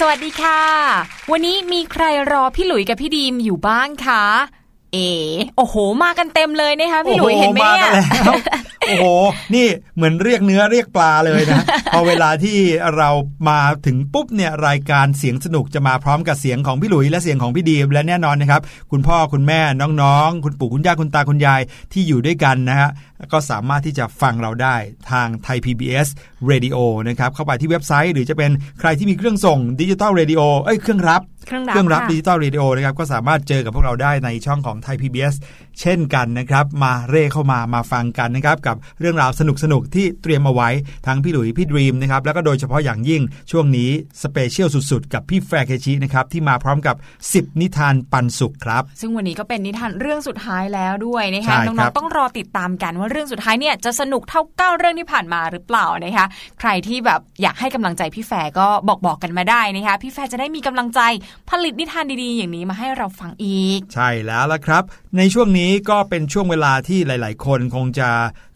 สวัสดีค่ะ วันนี้มีใครรอพี่หลุยกับพี่ดีมอยู่บ้างคะ เอ๋โอ้โห มากันเต็มเลยนะคะพี่หลุยโอ้โเห็นไหมมาเนี่ยกันแล้วโอ้โห นี่เหมือนเรียกเนื้อเรียกปลาเลยนะ พอเวลาที่เรามาถึงปุ๊บเนี่ยรายการเสียงสนุกจะมาพร้อมกับเสียงของพี่หลุยและเสียงของพี่ดีมและแน่นอนนะครับ คุณพ่อคุณแม่น้องๆ คุณปู่คุณย่าคุณตาคุณยายที่อยู่ด้วยกันนะฮะก็สามารถที่จะฟังเราได้ทางไทย PBS Radio นะครับเข้าไปที่เว็บไซต์ หรือจะเป็นใครที่มีเครื่องส่ง digital radio เอ้ยเครื่องรับเครื่องรับเครื่องรับค่ะ digital radio นะครับก็สามารถเจอกับพวกเราได้ในช่องของไทย PBS เช่นกันนะครับ มาเร่เข้ามามาฟังกันนะครับกับเรื่องราวสนุกๆที่เตรียมเอาไว้ทั้งพี่หลุยพี่ดรีมนะครับแล้วก็โดยเฉพาะอย่างยิ่งช่วงนี้ special สุดๆ กับพี่แฟร์เคชินะครับที่มาพร้อมกับ 10 นิทานปันสุขครับ ซึ่งวันนี้ก็เป็นนิทานเรื่องสุดท้ายแล้วด้วยนะใช่คะครัน้องบๆต้องรอติดตามกันว่าเรื่องสุดท้ายเนี่ยจะสนุกเท่าเก้าเรื่องที่ผ่านมาหรือเปล่านะคะ ใครที่แบบอยากให้กำลังใจพี่แฟก็บอกบอกกันมาได้นะคะ พี่แฟจะได้มีกำลังใจผลิตนิทานดีๆ อย่างนี้มาให้เราฟังอีก ใช่แล้วละครับ ในช่วงนี้ก็เป็นช่วงเวลาที่หลาย ๆ คนคงจะ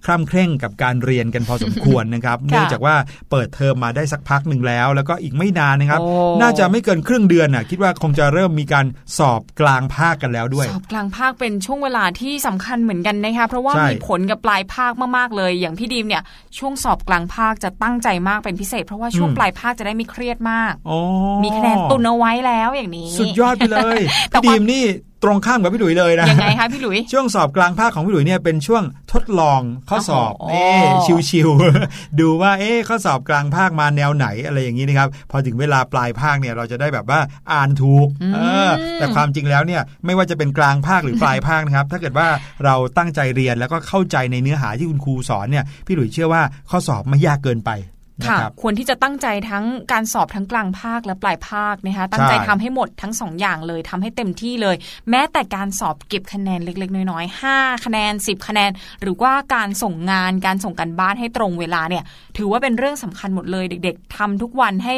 คร่ำเคร่งกับการเรียนกันพอสมควรนะครับ เนื่องจากว่าเปิดเทอมมาได้สักพักหนึ่งแล้ว แล้วก็อีกไม่นานนะครับโอ้น่าจะไม่เกินครึ่งเดือนน่ะคิดว่าคงจะเริ่มมีการสอบกลางภาคกันแล้วด้วย สอบกลางภาคเป็นช่วงเวลาที่สำคัญเหมือนกันนะคะเพราะว่าใช่มีผลกับปลายภาคมากๆเลย อย่างพี่ดีมเนี่ยช่วงสอบกลางภาคจะตั้งใจมากเป็นพิเศษ เพราะว่าช่วงอืมปลายภาคจะได้ไม่เครียดมากอ๋อมีคะแนนตุนเอาไว้แล้วอย่างนี้ สุดยอดไปเลยแต่พี่ว่าดีมนี่ ตรงข้ามกับพี่หลุยเลยนะยังไงคะพี่หลุยช่วงสอบกลางภาคของพี่หลุยเนี่ยเป็นช่วงทดลองข้อสอบโอ้โหเอ๊ชิวๆดูว่าเอ๊ะข้อสอบกลางภาคมาแนวไหนอะไรอย่างนี้นะครับพอถึงเวลาปลายภาคเนี่ยเราจะได้แบบว่าอ่านถูกเออแต่ความจริงแล้วเนี่ยไม่ว่าจะเป็นกลางภาคหรือปลายภาคนะครับ ถ้าเกิดว่าเราตั้งใจเรียนแล้วก็เข้าใจในเนื้อหาที่คุณครูสอนเนี่ยพี่หลุยเชื่อว่าข้อสอบไม่ยากเกินไปนะ ค่ะครับควรที่จะตั้งใจทั้งการสอบทั้งกลางภาคและปลายภาคนะคะตั้งใจใช่ทำให้หมดทั้งสองอย่างเลยทำให้เต็มที่เลย แม้แต่การสอบเก็บคะแนนเล็ก ๆ น้อยๆ5คะแนน 10 คะแนน หรือว่าการส่งงานการส่งกันบ้านให้ตรงเวลาเนี่ย ถือว่าเป็นเรื่องสำคัญหมดเลยเด็ก ๆทำทุกวันให้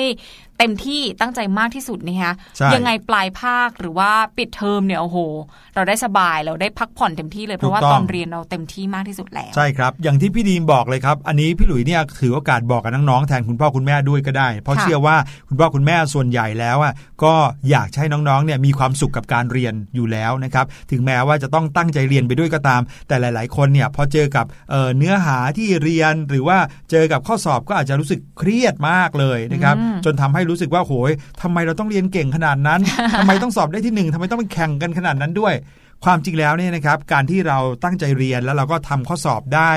เต็มที่ตั้งใจมากที่สุดนะคะใช่ยังไงปลายภาคหรือว่าปิดเทอมเนี่ยโอ้โห เราได้สบายเราได้พักผ่อนเต็มที่เลยเพราะว่าถูกต้องตอนเรียนเราเต็มที่มากที่สุดแล้วใช่ครับ อย่างที่พี่ดีมบอกเลยครับ อันนี้พี่หลุยเนี่ยถือโอกาสบอกกับน้องๆแทนคุณพ่อคุณแม่ด้วยก็ได้ เพราะค่ะเชื่อว่าคุณพ่อคุณแม่ส่วนใหญ่แล้วอะก็อยากให้น้องๆเนี่ยมีความสุขกับการเรียนอยู่แล้วนะครับถึงแม้ว่าจะต้องตั้งใจเรียนไปด้วยก็ตาม แต่หลาย ๆ คนเนี่ยพอเจอกับเอ่อเนื้อหาที่เรียนหรือว่าเจอกับข้อสอบก็อาจจะรู้สึกเครียดมากเลยนะครับอืมจนทำให้รู้สึกว่าโหยทำไมเราต้องเรียนเก่งขนาดนั้นทำไมต้องสอบได้ที่หนึ่งทำไมต้องไปแข่งกันขนาดนั้นด้วย ความจริงแล้วเนี่ยนะครับ การที่เราตั้งใจเรียนแล้วเราก็ทำข้อสอบได้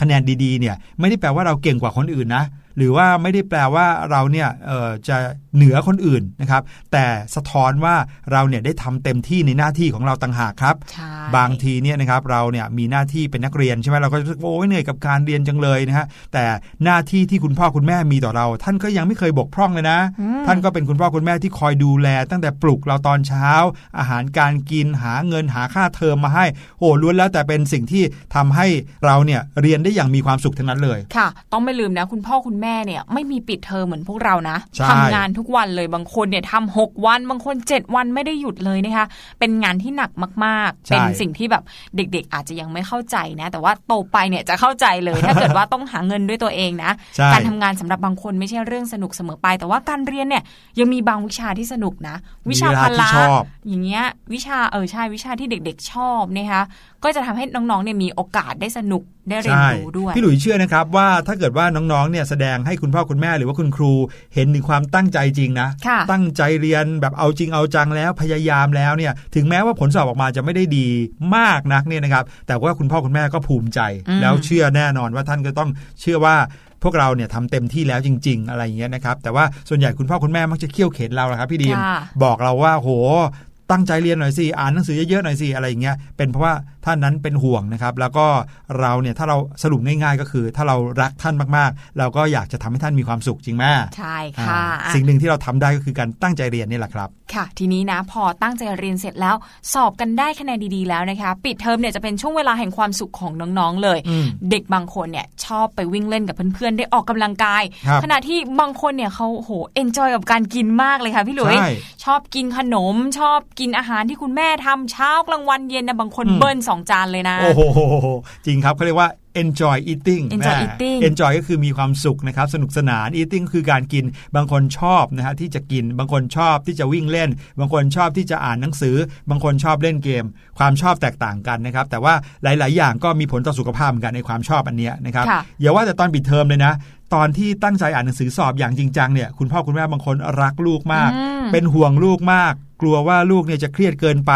คะแนนดีๆเนี่ย ไม่ได้แปลว่าเราเก่งกว่าคนอื่นนะ หรือว่าไม่ได้แปลว่าเราเนี่ยเอ่อจะเหนือคนอื่นนะครับ แต่สะท้อนว่าเราเนี่ยได้ทำเต็มที่ในหน้าที่ของเราต่างหากครับใช่บางทีเนี่ยนะครับเราเนี่ยมีหน้าที่เป็นนักเรียนใช่ไหมเราก็รู้สึกว่าโอ้ยเหนื่อยกับการเรียนจังเลยนะฮะแต่หน้าที่ที่คุณพ่อคุณแม่มีต่อเรา ท่านก็ยังไม่เคยบกพร่องเลยนะอืมท่านก็เป็นคุณพ่อคุณแม่ที่คอยดูแล ตั้งแต่ปลุกเราตอนเช้า อาหารการกินหาเงินหาค่าเทอมมาให้โอ้ล้วนแล้วแต่เป็นสิ่งที่ทำให้เราเนี่ยเรียนได้อย่างมีความสุขทั้งนั้นเลยค่ะ ต้องไม่ลืมนะคุณพ่อคุณแม่เนี่ยไม่มีปิดเทอมเหมือนพวกเรานะใช่ทำงานทุกวันเลยบางคนเนี่ยทำหกวัน บางคน 7 วันไม่ได้หยุดเลยนะคะเป็นงานที่หนักมากๆใช่เป็นสิ่งที่แบบเด็ก ๆ อาจจะยังไม่เข้าใจนะ แต่ว่าโตไปเนี่ยจะเข้าใจเลย ถ้าเกิดว่าต้องหาเงินด้วยตัวเองนะใช่การทำงานสำหรับบางคนไม่ใช่เรื่องสนุกเสมอไป แต่ว่าการเรียนเนี่ยยังมีบางวิชาที่สนุกนะ วิชามีเวพลาที่ละชอบอย่างเงี้ยวิชาเออใช่วิชาที่เด็ก ๆ ชอบนะคะก็จะทำให้น้องๆเนี่ยมีโอกาสได้สนุกได้เรียนใช่รู้ด้วย พี่หลุยเชื่อนะครับว่าถ้าเกิดว่าน้องๆเนี่ยแสดงให้คุณพ่อคุณแม่หรือว่าคุณครูเห็นถึงความตั้งใจจริงนะค่ะตั้งใจเรียนแบบเอาจริงเอาจังแล้วพยายามแล้วเนี่ยถึงแม้ว่าผลสอบออกมาจะไม่ได้ดีมากนักเนี่ยนะครับ แต่ว่าคุณพ่อคุณแม่ก็ภูมิใจอืมแล้วเชื่อแน่นอนว่าท่านก็ต้องเชื่อว่าพวกเราเนี่ยทำเต็มที่แล้วจริง ๆ อะไรอย่างเงี้ยนะครับ แต่ว่าส่วนใหญ่คุณพ่อคุณแม่มักจะเคี่ยวเข็นเราแหละครับพี่ดีมค่ะบอกเราว่าโห ตั้งใจเรียนหน่อยสิอ่านหนังสือเยอะๆหน่อยสิอะไรอย่างเงี้ยเป็นเพราะว่าท่านนั้นเป็นห่วงนะครับ แล้วก็เราเนี่ยถ้าเราสรุปง่ายๆก็คือ ถ้าเรารักท่านมากๆ เราก็อยากจะทำให้ท่านมีความสุขจริงไหมใช่อ่าค่ะอะ สิ่งหนึ่งที่เราทำได้ก็คือการตั้งใจเรียนนี่แหละครับ ค่ะ ทีนี้นะพอตั้งใจเรียนเสร็จแล้ว สอบกันได้คะแนนดีๆแล้วนะคะปิดเทอมเนี่ยจะเป็นช่วงเวลาแห่งความสุขของน้องๆเลยอืมเด็กบางคนเนี่ยชอบไปวิ่งเล่นกับเพื่อนๆได้ออกกำลังกายครับขณะที่บางคนเนี่ยเขาโห enjoy กับการกินมากเลยค่ะพี่หลุยใช่ชอบกินขนมชอบกินอาหารที่คุณแม่ทำเช้ากลางวันเย็นนะบางคนอืมเบิ้ลสองจานเลยนะ โอ้โหจริงครับเขาเรียกว่า enjoy eating Enjoy นะ eating enjoy ก็คือมีความสุขนะครับ สนุกสนาน eating คือการกิน บางคนชอบนะฮะที่จะกิน บางคนชอบที่จะวิ่งเล่น บางคนชอบที่จะอ่านหนังสือ บางคนชอบเล่นเกม ความชอบแตกต่างกันนะครับ แต่ว่าหลาย ๆ อย่างก็มีผลต่อสุขภาพเหมือนกันในความชอบอันเนี้ยนะครับค่ะอย่าว่าแต่ตอนปิดเทอมเลยนะตอนที่ตั้งใจอ่านหนังสือสอบอย่างจริงจังเนี่ยคุณพ่อคุณแม่บางคนรักลูกมากอืมเป็นห่วงลูกมาก กลัวว่าลูกเนี่ยจะเครียดเกินไป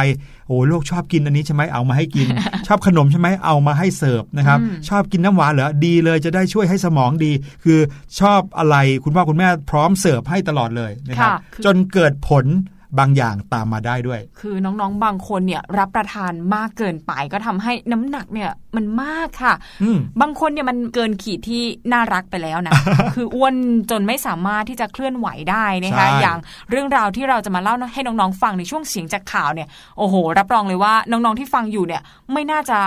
โอ้ลูกชอบกินอันนี้ใช่ไหมเอามาให้กิน ชอบขนมใช่ไหมเอามาให้เสิร์ฟนะครับอืมชอบกินน้ำหวานเหรอดีเลยจะได้ช่วยให้สมองดี คือชอบอะไรคุณพ่อคุณแม่พร้อมเสิร์ฟให้ตลอดเลยนะครับค่ะคือจนเกิดผล บางอย่างตามมาได้ด้วย คือน้องๆ บางคนเนี่ยรับประทานมากเกินไปก็ทำให้น้ำหนักเนี่ยมันมากค่ะอืมบางคนเนี่ยมันเกินขีดที่น่ารักไปแล้วนะ คืออ้วนจนไม่สามารถที่จะเคลื่อนไหวได้นะคะใช่อย่างเรื่องราวที่เราจะมาเล่าให้น้องๆ ฟังในช่วงเสียงจากข่าวเนี่ย โอ้โห รับรองเลยว่าน้องๆ ที่ฟังอยู่เนี่ยไม่น่าจะ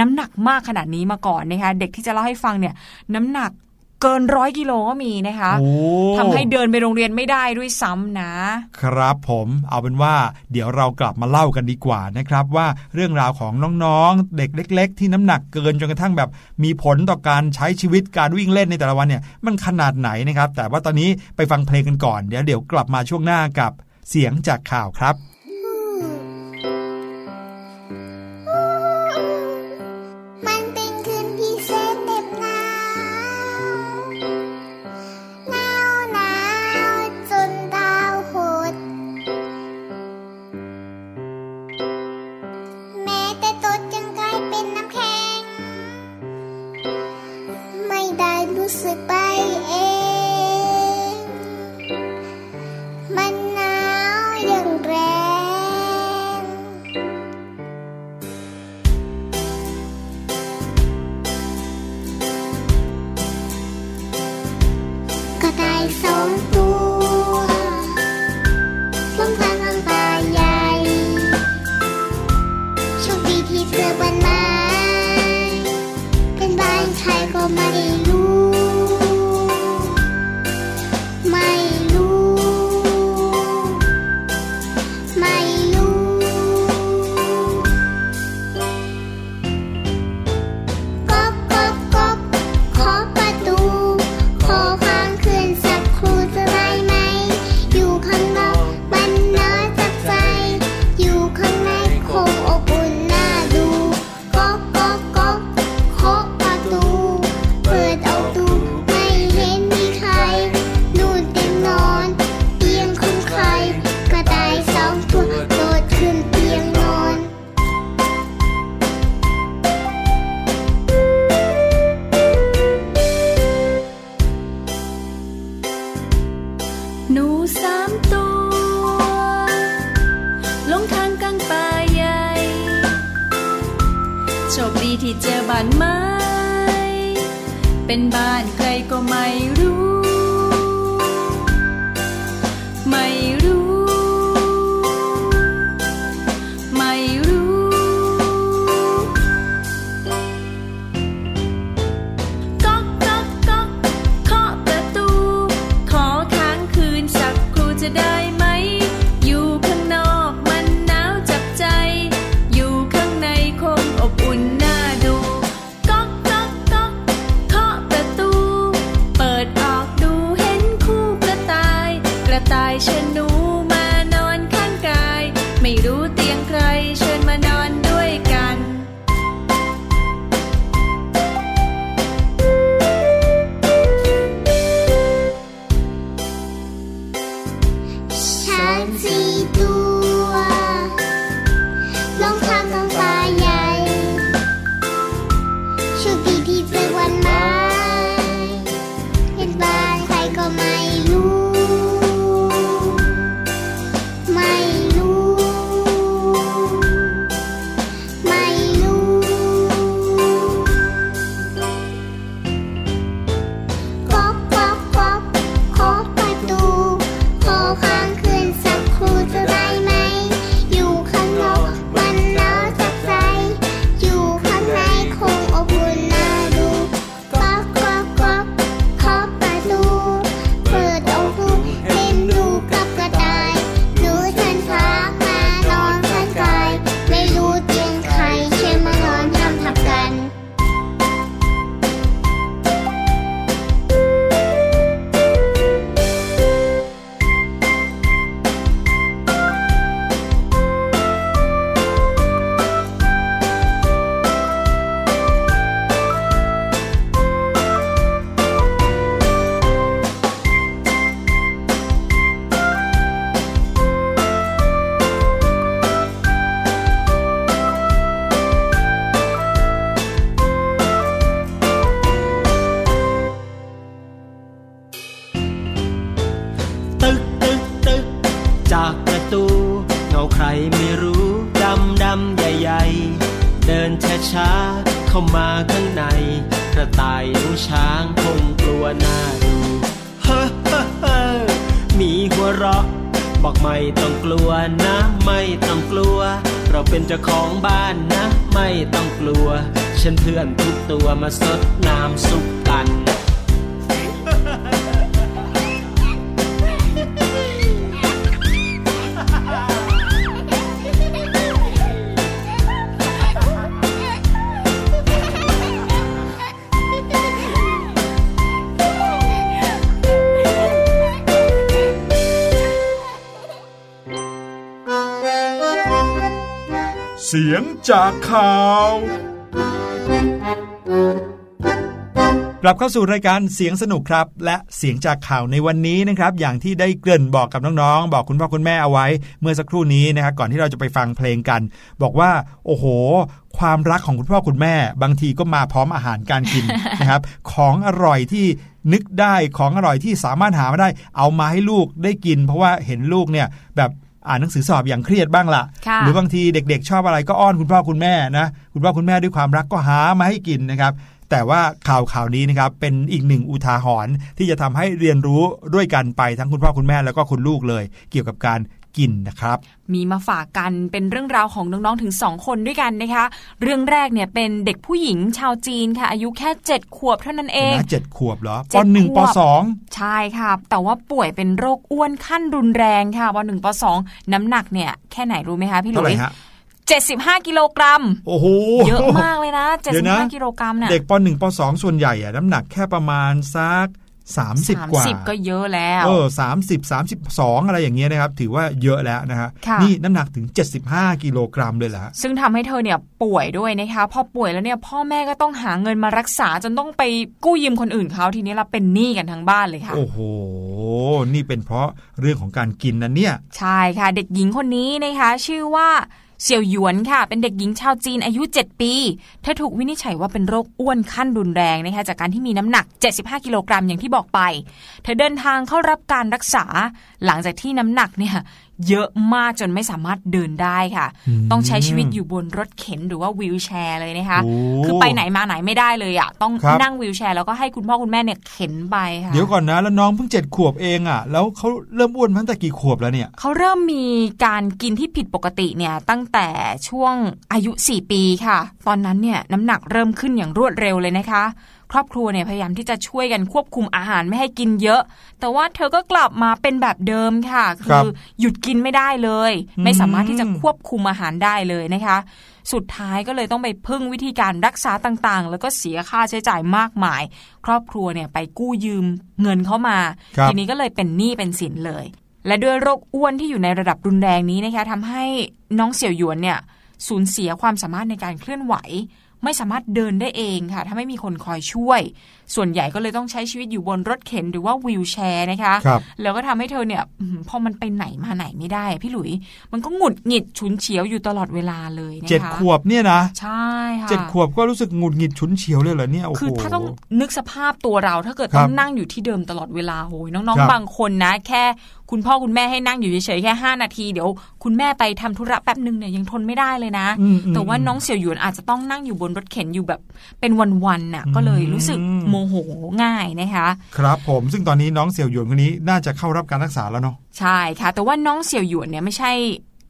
น้ำหนักมากขนาดนี้มาก่อนนะคะ เด็กที่จะเล่าให้ฟังเนี่ย น้ำหนัก เกินร้อยกิโลก็มีนะคะโอ้ทำให้เดินไปโรงเรียนไม่ได้ด้วยซ้ำนะ ครับผมเอาเป็นว่าเดี๋ยวเรากลับมาเล่ากันดีกว่านะครับว่าเรื่องราวของน้องๆ เด็กเล็ก ๆ ที่น้ำหนักเกินจนกระทั่งแบบ มีผลต่อการใช้ชีวิตการวิ่งเล่นในแต่ละวันเนี่ยมันขนาดไหนนะครับ แต่ว่าตอนนี้ไปฟังเพลงกันก่อนเดี๋ยวเดี๋ยวกลับมาช่วงหน้ากับเสียงจากข่าวครับ เป็นบ้ เข้าสู่รายการเสียงสนุกครับ และเสียงจากข่าวในวันนี้นะครับ อย่างที่ได้เกริ่นบอกกับน้องๆ บอกคุณพ่อคุณแม่เอาไว้ เมื่อสักครู่นี้นะครับก่อนที่เราจะไปฟังเพลงกัน บอกว่า โอ้โห ความรักของคุณพ่อคุณแม่ บางทีก็มาพร้อมอาหารการกินนะครับ ของอร่อยที่นึกได้ของอร่อยที่สามารถหามาได้ เอามาให้ลูกได้กิน เพราะว่าเห็นลูกเนี่ยแบบอ่านหนังสือสอบอย่างเครียดบ้างละค่ะ หรือบางทีเด็กๆ ชอบอะไรก็อ้อนคุณพ่อคุณแม่นะ คุณพ่อคุณแม่ด้วยความรักก็หามาให้กินนะครับ แต่ว่าข่าวข่าวนี้นะครับเป็นอีกหนึ่งอุทาหรณ์ที่จะทำให้เรียนรู้ด้วยกันไปทั้งคุณพ่อคุณแม่แล้วก็คุณลูกเลย เกี่ยวกับการกินนะครับ มีมาฝากกันเป็นเรื่องราวของน้องๆถึง 2 คนด้วยกันนะคะ เรื่องแรกเนี่ยเป็นเด็กผู้หญิงชาวจีนค่ะ อายุแค่ 7 ขวบเท่านั้นเองนะเจ็ดขวบเหรอเจ็ปดหนึ่งขปวบสองใช่ค่ะ แต่ว่าป่วยเป็นโรคอ้วนขั้นรุนแรงค่ะวันหนึ่งปสองน้ำหนักเนี่ยแค่ไหนรู้ไหมคะพี่หเท่าลุไหร่ยฮะ 75 กิโลกรัม โอ้โห เยอะมากเลยนะเดี๋ยวนะ75 กิโลกรัมเนี่ยเด็กปหนึ่งปสองส่วนใหญ่อะน้ำหนักแค่ประมาณสักสามสิบกว่า30ก็เยอะแล้ว เออสามสิบสามสิบสองอะไรอย่างเงี้ยนะครับ ถือว่าเยอะแล้วนะฮะค่ะนี่น้ำหนักถึง 75 กิโลกรัมเลยเหรอฮะซึ่งทำให้เธอเนี่ยป่วยด้วยนะคะ พอป่วยแล้วเนี่ยพ่อแม่ก็ต้องหาเงินมารักษาจนต้องไปกู้ยืมคนอื่นเขาทีนี้เราเป็นหนี้กันทั้งบ้านเลยค่ะ โอ้โห นี่เป็นเพราะเรื่องของการกินนะเนี่ย ใช่ค่ะ เด็กหญิงคนนี้นะคะ ชื่อว่า เสี่ยวหยวนค่ะ เป็นเด็กหญิงชาวจีนอายุ 7 ปี เธอถูกวินิจฉัยว่าเป็นโรคอ้วนขั้นรุนแรงนะคะจากการที่มีน้ำหนัก 75 กิโลกรัมอย่างที่บอกไป เธอเดินทางเข้ารับการรักษา หลังจากที่น้ำหนักเนี่ย เยอะมากจนไม่สามารถเดินได้ค่ะอืมต้องใช้ชีวิตอยู่บนรถเข็นหรือว่าวีลแชร์เลยนะคะโอ้คือไปไหนมาไหนไม่ได้เลยอะต้องครับนั่งวีลแชร์แล้วก็ให้คุณพ่อคุณแม่เนี่ยเข็นไปค่ะเดี๋ยวก่อนนะแล้วน้องเพิ่งเจ็ดขวบเองอะ แล้วเขาเริ่มอ้วนมาตั้งแต่กี่ขวบแล้วเนี่ยเขาเริ่มมีการกินที่ผิดปกติเนี่ยตั้งแต่ช่วงอายุ 4 ปีค่ะ ตอนนั้นเนี่ยน้ำหนักเริ่มขึ้นอย่างรวดเร็วเลยนะคะ ครอบครัวเนี่ยพยายามที่จะช่วยกันควบคุมอาหารไม่ให้กินเยอะ แต่ว่าเธอก็กลับมาเป็นแบบเดิมค่ะคคืรับอหยุดกินไม่ได้เลยอืมไม่สามารถที่จะควบคุมอาหารได้เลยนะคะ สุดท้ายก็เลยต้องไปพึ่งวิธีการรักษาต่างๆ แล้วก็เสียค่าใช้จ่ายมากมาย ครอบครัวเนี่ยไปกู้ยืมเงินเข้ามาครับทีนี้ก็เลยเป็นหนี้เป็นสินเลย และด้วยโรคอ้วนที่อยู่ในระดับรุนแรงนี้นะคะทำให้น้องเสี่ยวหยวนเนี่ยสูญเสียความสามารถในการเคลื่อนไหว ไม่สามารถเดินได้เองค่ะ ถ้าไม่มีคนคอยช่วย ส่วนใหญ่ก็เลยต้องใช้ชีวิตอยู่บนรถเข็นหรือว่าวีลแชร์นะคะครับแล้วก็ทำให้เธอเนี่ยอืมพอมันไปไหนมาไหนไม่ได้อะพี่หลุย มันก็หงุดหงิดฉุนเฉียวอยู่ตลอดเวลาเลยนะคะเจ็ดขวบเนี่ยนะใช่ค่ะเจ็ดขวบก็รู้สึกหงุดหงิดฉุนเฉียวเลยเหรอเนี่ยโอ้โหคือถ้าต้องนึกสภาพตัวเราถ้าเกิดครับต้องนั่งอยู่ที่เดิมตลอดเวลาโหยน้องครับๆบางคนนะ แค่ คุณพ่อคุณแม่ให้นั่งอยู่เฉยๆแค่5นาทีเดี๋ยวคุณแม่ไปทำธุระแป๊บหนึ่งเนี่ยยังทนไม่ได้เลยนะอืมอืมแต่ว่าน้องเสี่ยวหยวนอาจจะต้องนั่งอยู่บนรถเข็นอยู่แบบเป็นวันๆน่ะก็เลยรู้สึกอืมโมโหง่ายนะคะ ครับผมซึ่งตอนนี้น้องเสี่ยวหยวนคนนี้น่าจะเข้ารับการรักษาแล้วเนาะใช่ค่ะ แต่ว่าน้องเสี่ยวหยวนเนี่ยไม่ใช่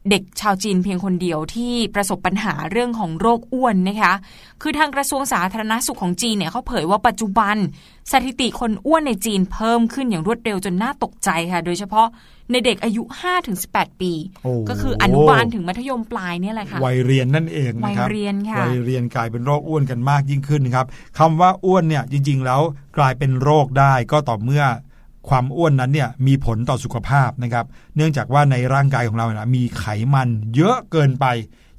เด็กชาวจีนเพียงคนเดียวที่ประสบปัญหาเรื่องของโรคอ้วนนะคะ คือทางกระทรวงสาธารณสุขของจีนเนี่ยเขาเผยว่าปัจจุบัน สถิติคนอ้วนในจีนเพิ่มขึ้นอย่างรวดเร็วจนน่าตกใจค่ะ โดยเฉพาะในเด็กอายุ 5-18 ปีโอ้ก็คืออนุบาลถึงมัธยมปลายเนี่ยแหละค่ะ วัยเรียนนั่นเองนะครับ วัยเรียนค่ะ วัยเรียนกลายเป็นโรคอ้วนกันมากยิ่งขึ้นนะครับคำว่าอ้วนเนี่ยจริงๆ แล้วกลายเป็นโรคได้ก็ต่อเมื่อ ความอ้วนนั้นเนี่ยมีผลต่อสุขภาพนะครับ เนื่องจากว่าในร่างกายของเรานะมีไขมันเยอะเกินไป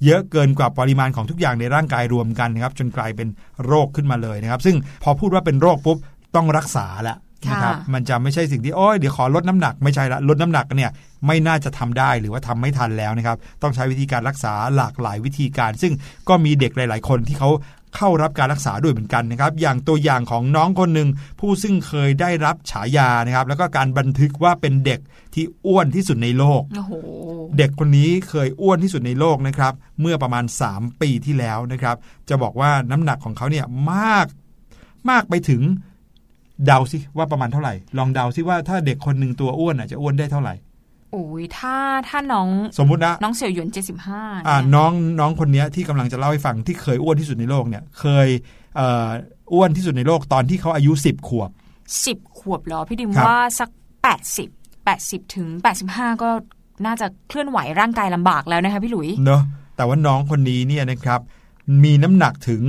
เยอะเกินกว่าปริมาณของทุกอย่างในร่างกายรวมกันนะครับจนกลายเป็นโรคขึ้นมาเลยนะครับ ซึ่งพอพูดว่าเป็นโรคปุ๊บต้องรักษาแล้วนะครับค่ะมันจะไม่ใช่สิ่งที่โอ้ยเดี๋ยวขอลดน้ำหนักไม่ใช่ละลดน้ำหนักเนี่ยไม่น่าจะทำได้หรือว่าทำไม่ทันแล้วนะครับ ต้องใช้วิธีการรักษาหลากหลายวิธีการ ซึ่งก็มีเด็กหลาย ๆ คนที่เขา เข้ารับการรักษาด้วยเหมือนกันนะครับ อย่างตัวอย่างของน้องคนหนึ่งผู้ซึ่งเคยได้รับฉายานะครับ แล้วก็การบันทึกว่าเป็นเด็กที่อ้วนที่สุดในโลกโอ้โหเด็กคนนี้เคยอ้วนที่สุดในโลกนะครับ เมื่อประมาณ 3 ปีที่แล้วนะครับ จะบอกว่าน้ำหนักของเขาเนี่ยมากมากไปถึงเดาสิว่าประมาณเท่าไหร่ ลองเดาสิว่าถ้าเด็กคนหนึ่งตัวอ้วนอะจะอ้วนได้เท่าไหร่ โอ้ยถ้าถ้าน้องสมมุตินะน้องเสี่ยวหยวนเจ็ดสิบห้าอ่าน้องน้องคนเนี้ยที่กำลังจะเล่าให้ฟังที่เคยอ้วนที่สุดในโลกเนี่ย เคยเอ่ออ้วนที่สุดในโลกตอนที่เขาอายุ10ขวบสิบขวบเหรอพี่ดิมครับว่าสักแปดสิบแปดสิบถึงแปดสิบห้าก็น่าจะเคลื่อนไหวร่างกายลำบากแล้วนะคะพี่หลุยเนอะแต่ว่าน้องคนนี้เนี่ยนะครับมีน้ำหนักถึง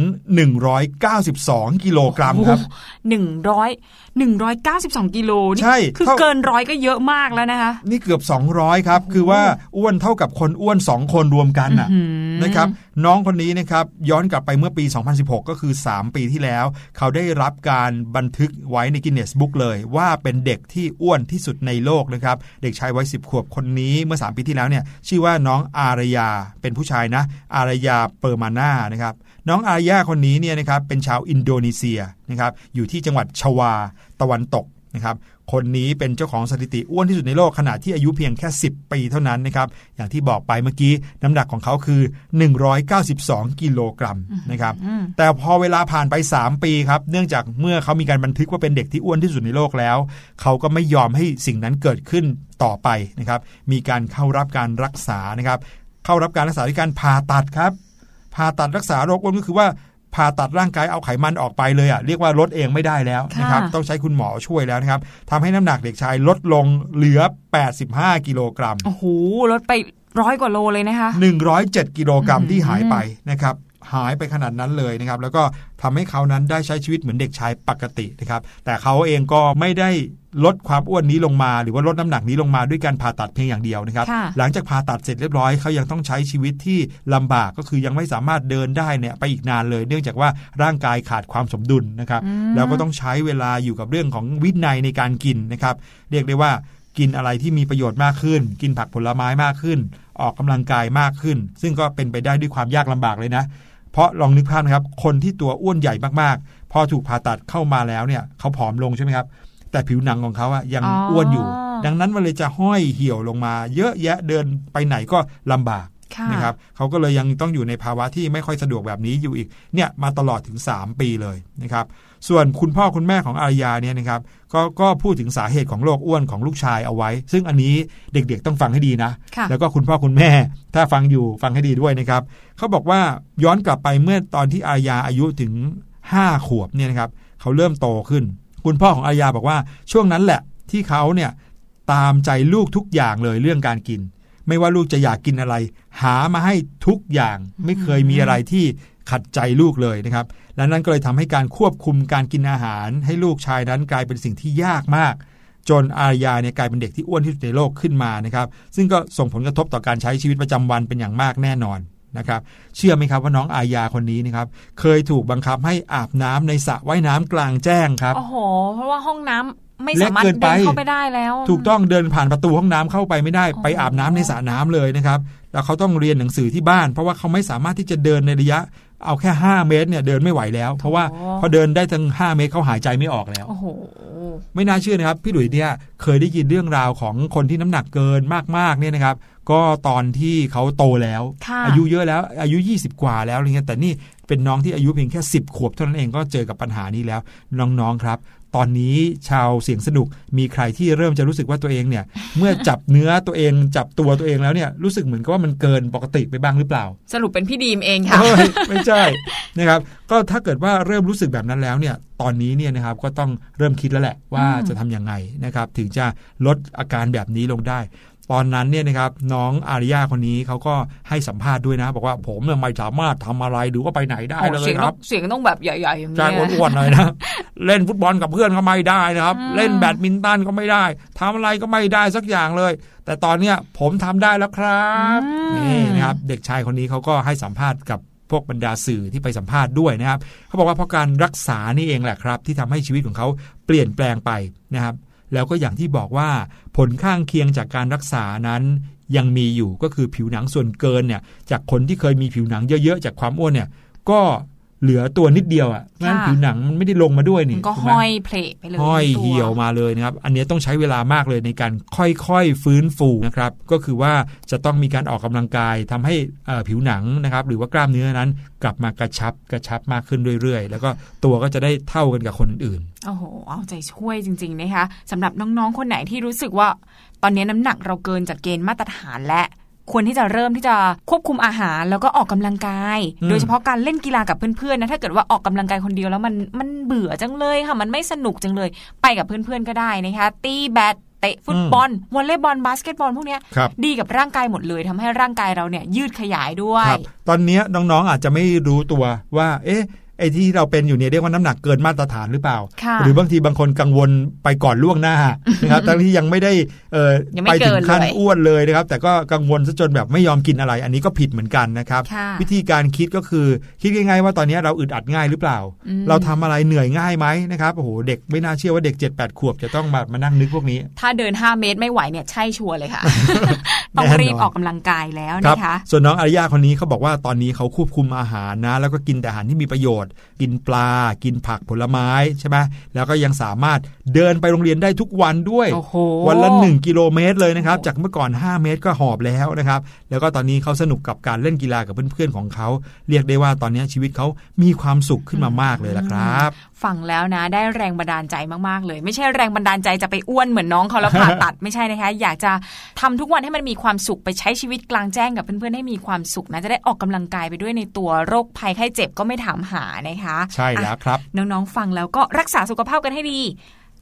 192 กิโลกรัมครับห นึ่งร้อยหนึ่งร้อยเก้าสิบสองกิโลนี่ใช่คือเท่าเกินร้อยก็เยอะมากแล้วนะคะ นี่เกือบ 200 ครับ คือว่าอ้วนเท่ากับคนอ้วน 2 คนรวมกันน่ะอื้อหือนะครับน้องคนนี้นะครับย้อนกลับไปเมื่อปี 2016 ก็คือ 3 ปีที่แล้ว เขาได้รับการบันทึกไว้ใน Guinness Book เลย ว่าเป็นเด็กที่อ้วนที่สุดในโลกนะครับเด็กชายวัย10 ขวบคนนี้เมื่อ 3 ปีที่แล้วเนี่ยชื่อว่าน้องอารยาเป็นผู้ชายนะ อารยาเปอร์มาน่านะครับ น้องอารยาคนนี้เนี่ยนะครับเป็นชาวอินโดนีเซียนะครับอยู่ที่จังหวัดชวาตะวันตกนะครับคนนี้เป็นเจ้าของสถิติอ้วนที่สุดในโลกขณะที่อายุเพียงแค่ 10 ปีเท่านั้นนะครับอย่างที่บอกไปเมื่อกี้น้ำหนักของเขาคือ 192 กิโลกรัมนะครับแต่พอเวลาผ่านไป 3 ปีครับเนื่องจากเมื่อเขามีการบันทึกว่าเป็นเด็กที่อ้วนที่สุดในโลกแล้ว เขาก็ไม่ยอมให้สิ่งนั้นเกิดขึ้นต่อไปนะครับมีการเข้ารับการรักษานะครับเข้ารับการรักษาด้วยการผ่าตัดครับ ผ่าตัดรักษาโรคอ้วนก็คือว่าผ่าตัดร่างกายเอาไขมันออกไปเลยอะเรียกว่าลดเองไม่ได้แล้วนะครับค่ะต้องใช้คุณหมอช่วยแล้วนะครับทำให้น้ำหนักเด็กชายลดลงเหลือ 85 กิโลกรัมโอ้โหลดไปร้อยกว่าโลเลยนะคะ107 กิโลกรัมอืมที่หายไปนะครับ หายไปขนาดนั้นเลยนะครับ แล้วก็ทำให้เขานั้นได้ใช้ชีวิตเหมือนเด็กชายปกตินะครับ แต่เขาเองก็ไม่ได้ลดความอ้วนนี้ลงมา หรือว่าลดน้ำหนักนี้ลงมาด้วยการผ่าตัดเพียงอย่างเดียวนะครับค่ะหลังจากผ่าตัดเสร็จเรียบร้อยเขายังต้องใช้ชีวิตที่ลำบากก็คือยังไม่สามารถเดินได้เนี่ยไปอีกนานเลย เนื่องจากว่าร่างกายขาดความสมดุลนะครับอืมแล้วก็ต้องใช้เวลาอยู่กับเรื่องของวินัยในการกินนะครับ เรียกได้ว่ากินอะไรที่มีประโยชน์มากขึ้น กินผักผลไม้มากขึ้น ออกกำลังกายมากขึ้น ซึ่งก็เป็นไปได้ด้วยความยากลำบากเลยนะ เพราะลองนึกภาพนะครับ คนที่ตัวอ้วนใหญ่มากๆ พอถูกผ่าตัดเข้ามาแล้วเนี่ยเขาผอมลงใช่ไหมครับ แต่ผิวหนังของเขาอะยังอ๋ออ้ อ้วนอยู่ ดังนั้นมันเลยจะห้อยเหี่ยวลงมา เยอะแยะเดินไปไหนก็ลำบากค่ะนะครับเขาก็เลยยังต้องอยู่ในภาวะที่ไม่ค่อยสะดวกแบบนี้อยู่อีกเนี่ยมาตลอดถึง 3 ปีเลยนะครับส่วนคุณพ่อคุณแม่ของอารยาเนี่ยนะครับก็ก็พูดถึงสาเหตุของโรคอ้วนของลูกชายเอาไว้ ซึ่งอันนี้เด็กๆต้องฟังให้ดีนะค่ะแล้วก็คุณพ่อคุณแม่ ถ้าฟังอยู่ฟังให้ดีด้วยนะครับเขาบอกว่าย้อนกลับไปเมื่อตอนที่อารยาอายุถึง 5 ขวบเนี่ยนะครับเขาเริ่มโตขึ้น คุณพ่อของอารยาบอกว่าช่วงนั้นแหละที่เขาเนี่ยตามใจลูกทุกอย่างเลยเรื่องการกิน ไม่ว่าลูกจะอยากกินอะไร หามาให้ทุกอย่างไม่เคยมีอะไรที่ขัดใจลูกเลยนะครับ และนั่นก็เลยทำให้การควบคุมการกินอาหาร ให้ลูกชายนั้นกลายเป็นสิ่งที่ยากมาก จนอารยาเนี่ยกลายเป็นเด็กที่อ้วนที่สุดในโลกขึ้นมานะครับซึ่งก็ส่งผลกระทบต่อการใช้ชีวิตประจำวันเป็นอย่างมากแน่นอนนะครับเชื่อไหมครับว่าน้องอายาคนนี้นะครับเคยถูกบังคับให้อาบน้ำในสระว่ายน้ำกลางแจ้งครับโอ้โห เพราะว่าห้องน้ำไม่เล็กสามารถเกินไปเดินเข้าไปได้แล้ว ถูกต้องเดินผ่านประตูห้องน้ำเข้าไปไม่ได้อ๋อไปอาบน้ำในสระน้ำเลยนะครับแล้วเขาต้องเรียนหนังสือที่บ้าน เพราะว่าเขาไม่สามารถที่จะเดินในระยะ เอาแค่ 5 เมตรเนี่ยเดินไม่ไหวแล้ว เพราะว่าพอเดินได้ถึง5 เมตรเขาหายใจไม่ออกแล้วโอ้โหไม่น่าเชื่อนะครับ พี่หลุยเนี่ยเคยได้ยินเรื่องราวของคนที่น้ำหนักเกินมากๆเนี่ยนะครับ ก็ตอนที่เขาโตแล้วค่ะอายุเยอะแล้ว อายุ 20 กว่าแล้วอะไรเงี้ยแต่นี่เป็นน้องที่อายุเพียงแค่ 10 ขวบเท่านั้นเองก็เจอกับปัญหานี้แล้วน้องๆครับ ตอนนี้ชาวเสียงสนุกมีใครที่เริ่มจะรู้สึกว่าตัวเองเนี่ย เมื่อจับเนื้อตัวเองจับตัวตัวเองแล้วเนี่ยรู้สึกเหมือนกับว่ามันเกินปกติไปบ้างหรือเปล่า สรุปเป็นพี่ดีมเองค่ะเฮ้ยไม่ใช่นะครับ ก็ถ้าเกิดว่าเริ่มรู้สึกแบบนั้นแล้วเนี่ยตอนนี้เนี่ยนะครับก็ต้องเริ่มคิดแล้วแหละว่าอืมจะทำยังไงนะครับ ถึงจะลดอาการแบบนี้ลงได้ ตอนนั้นเนี่ยนะครับน้องอาริยาคนนี้เขาก็ให้สัมภาษณ์ด้วยนะ บอกว่าผมเนี่ยไม่สามารถทำอะไรหรือว่าไปไหนได้โอ้เลเสียยงคต้รัอบงเสียงต้องแบบใหญ่ๆอย่างใจเงี้ยอ้วนๆเลยนะเล่นฟุตบอลกับเพื่อนก็ไม่ได้นะครับอืมเล่นแบดมินตันก็ไม่ได้ทำอะไรก็ไม่ได้สักอย่างเลย แต่ตอนเนี้ยผมทำได้แล้วครับนี่นะครับเด็กชายคนนี้เขาก็ให้สัมภาษณ์กับพวกบรรดาสื่อที่ไปสัมภาษณ์ด้วยนะครับเขาบอกว่าเพราะการรักษานี่เองแหละครับ ที่ทำให้ชีวิตของเขาเปลี่ยนแปลงไปนะครับ แล้วก็อย่างที่บอกว่าผลข้างเคียงจากการรักษานั้น ยังมีอยู่ก็คือผิวหนังส่วนเกินเนี่ยจากคนที่เคยมีผิวหนังเยอะๆ จากความอ้วนเนี่ยก็ เหลือตัวนิดเดียวอะงั้นค่ะผิวหนังมันไม่ได้ลงมาด้วยมันี่นก็ถูกไหมห้อยเพลไปเลยห้อยตัวเหี่ยวมาเลยนะครับ อันนี้ต้องใช้เวลามากเลยในการค่อยๆฟื้นฟูนะครับ ก็คือว่าจะต้องมีการออกกำลังกายทำให้เอ่อผิวหนังนะครับ หรือว่ากล้ามเนื้อนั้นกลับมากระชับกระชับมากขึ้นเรื่อยๆ แล้วก็ตัวก็จะได้เท่ากันกับคนอื่นโอ้โห เอาใจช่วยจริงๆนะคะสำหรับน้องๆ คนไหนที่รู้สึกว่า ตอนนี้น้ำหนักเราเกินจากเกณฑ์มาตรฐานและ ควรที่จะเริ่มที่จะควบคุมอาหารแล้วก็ออกกำลังกายอืมโดยเฉพาะการเล่นกีฬากับเพื่อนๆนะถ้าเกิดว่าออกกำลังกายคนเดียวแล้วมันมันเบื่อจังเลยค่ะ มันไม่สนุกจังเลย ไปกับเพื่อนๆก็ได้นะคะตีแบดเตะฟุตบอลวอลเลย์บอลบาสเกตบอลพวกเนี้ยๆครับดีกับร่างกายหมดเลยทำให้ร่างกายเราเนี่ยยืดขยายด้วยครับตอนเนี้ยน้องๆอาจจะไม่รู้ตัวว่า เอ๊ะ ไอ้ที่เราเป็นอยู่เนี่ยเรียกว่าน้ำหนักเกินมาตรฐานหรือเปล่าค่ะหรือบางทีบางคนกังวลไปก่อนล่วงหน้านะครับทั้งที่ยังไม่ได้เอ่อยังไม่ไปถึงขั้นเกินเลยอ้วนเลยนะครับ แต่ก็กังวลซะจนแบบไม่ยอมกินอะไร อันนี้ก็ผิดเหมือนกันนะครับค่ะวิธีการคิดก็คือคิดง่ายๆว่าตอนนี้เราอึดอัดง่ายหรือเปล่าอืมเราทำอะไรเหนื่อยง่ายไหมนะครับโอ้โหเด็กไม่น่าเชื่อว่าเด็ก 7 8 ขวบจะต้องมามานั่งนึกพวกนี้ ถ้าเดิน 5 เมตรไม่ไหวเนี่ยใช่ชัวร์เลยค่ะต้องแน่นอนรีบออกกำลังกายแล้วครับนะคะส่วนน้องอารยาคนนี้เขาบอกว่าตอนนี้เขาควบคุมอาหารนะ แล้วก็กินแต่อาหารที่มีประโยชน์กินปลา กินผักผลไม้ใช่ไหมแล้วก็ยังสามารถเดินไปโรงเรียนได้ทุกวันด้วยโอ้โหวันละ 1 กิโลเมตรเลยนะครับ จากเมื่อก่อน 5 เมตรก็หอบแล้วนะครับ แล้วก็ตอนนี้เขาสนุกกับการเล่นกีฬากับเพื่อนๆของเขา เรียกได้ว่าตอนนี้ชีวิตเขามีความสุขขึ้นมามากเลยละครับ ฟังแล้วนะ ได้แรงบันดาลใจมากๆเลย ไม่ใช่แรงบันดาลใจจะไปอ้วนเหมือนน้องเขาแล้วผ่าตัดไม่ใช่นะคะ อยากจะทำทุกวันให้มันมีความสุขไปใช้ชีวิตกลางแจ้งกับเพื่อนๆให้มีความสุขนะจะได้ออกกำลังกายไปด้วยในตัวโรคภัยไข้เจ็บก็ไม่ถามหานะคะ ใช่แล้วครับอะน้องๆฟังแล้วก็รักษาสุขภาพกันให้ดี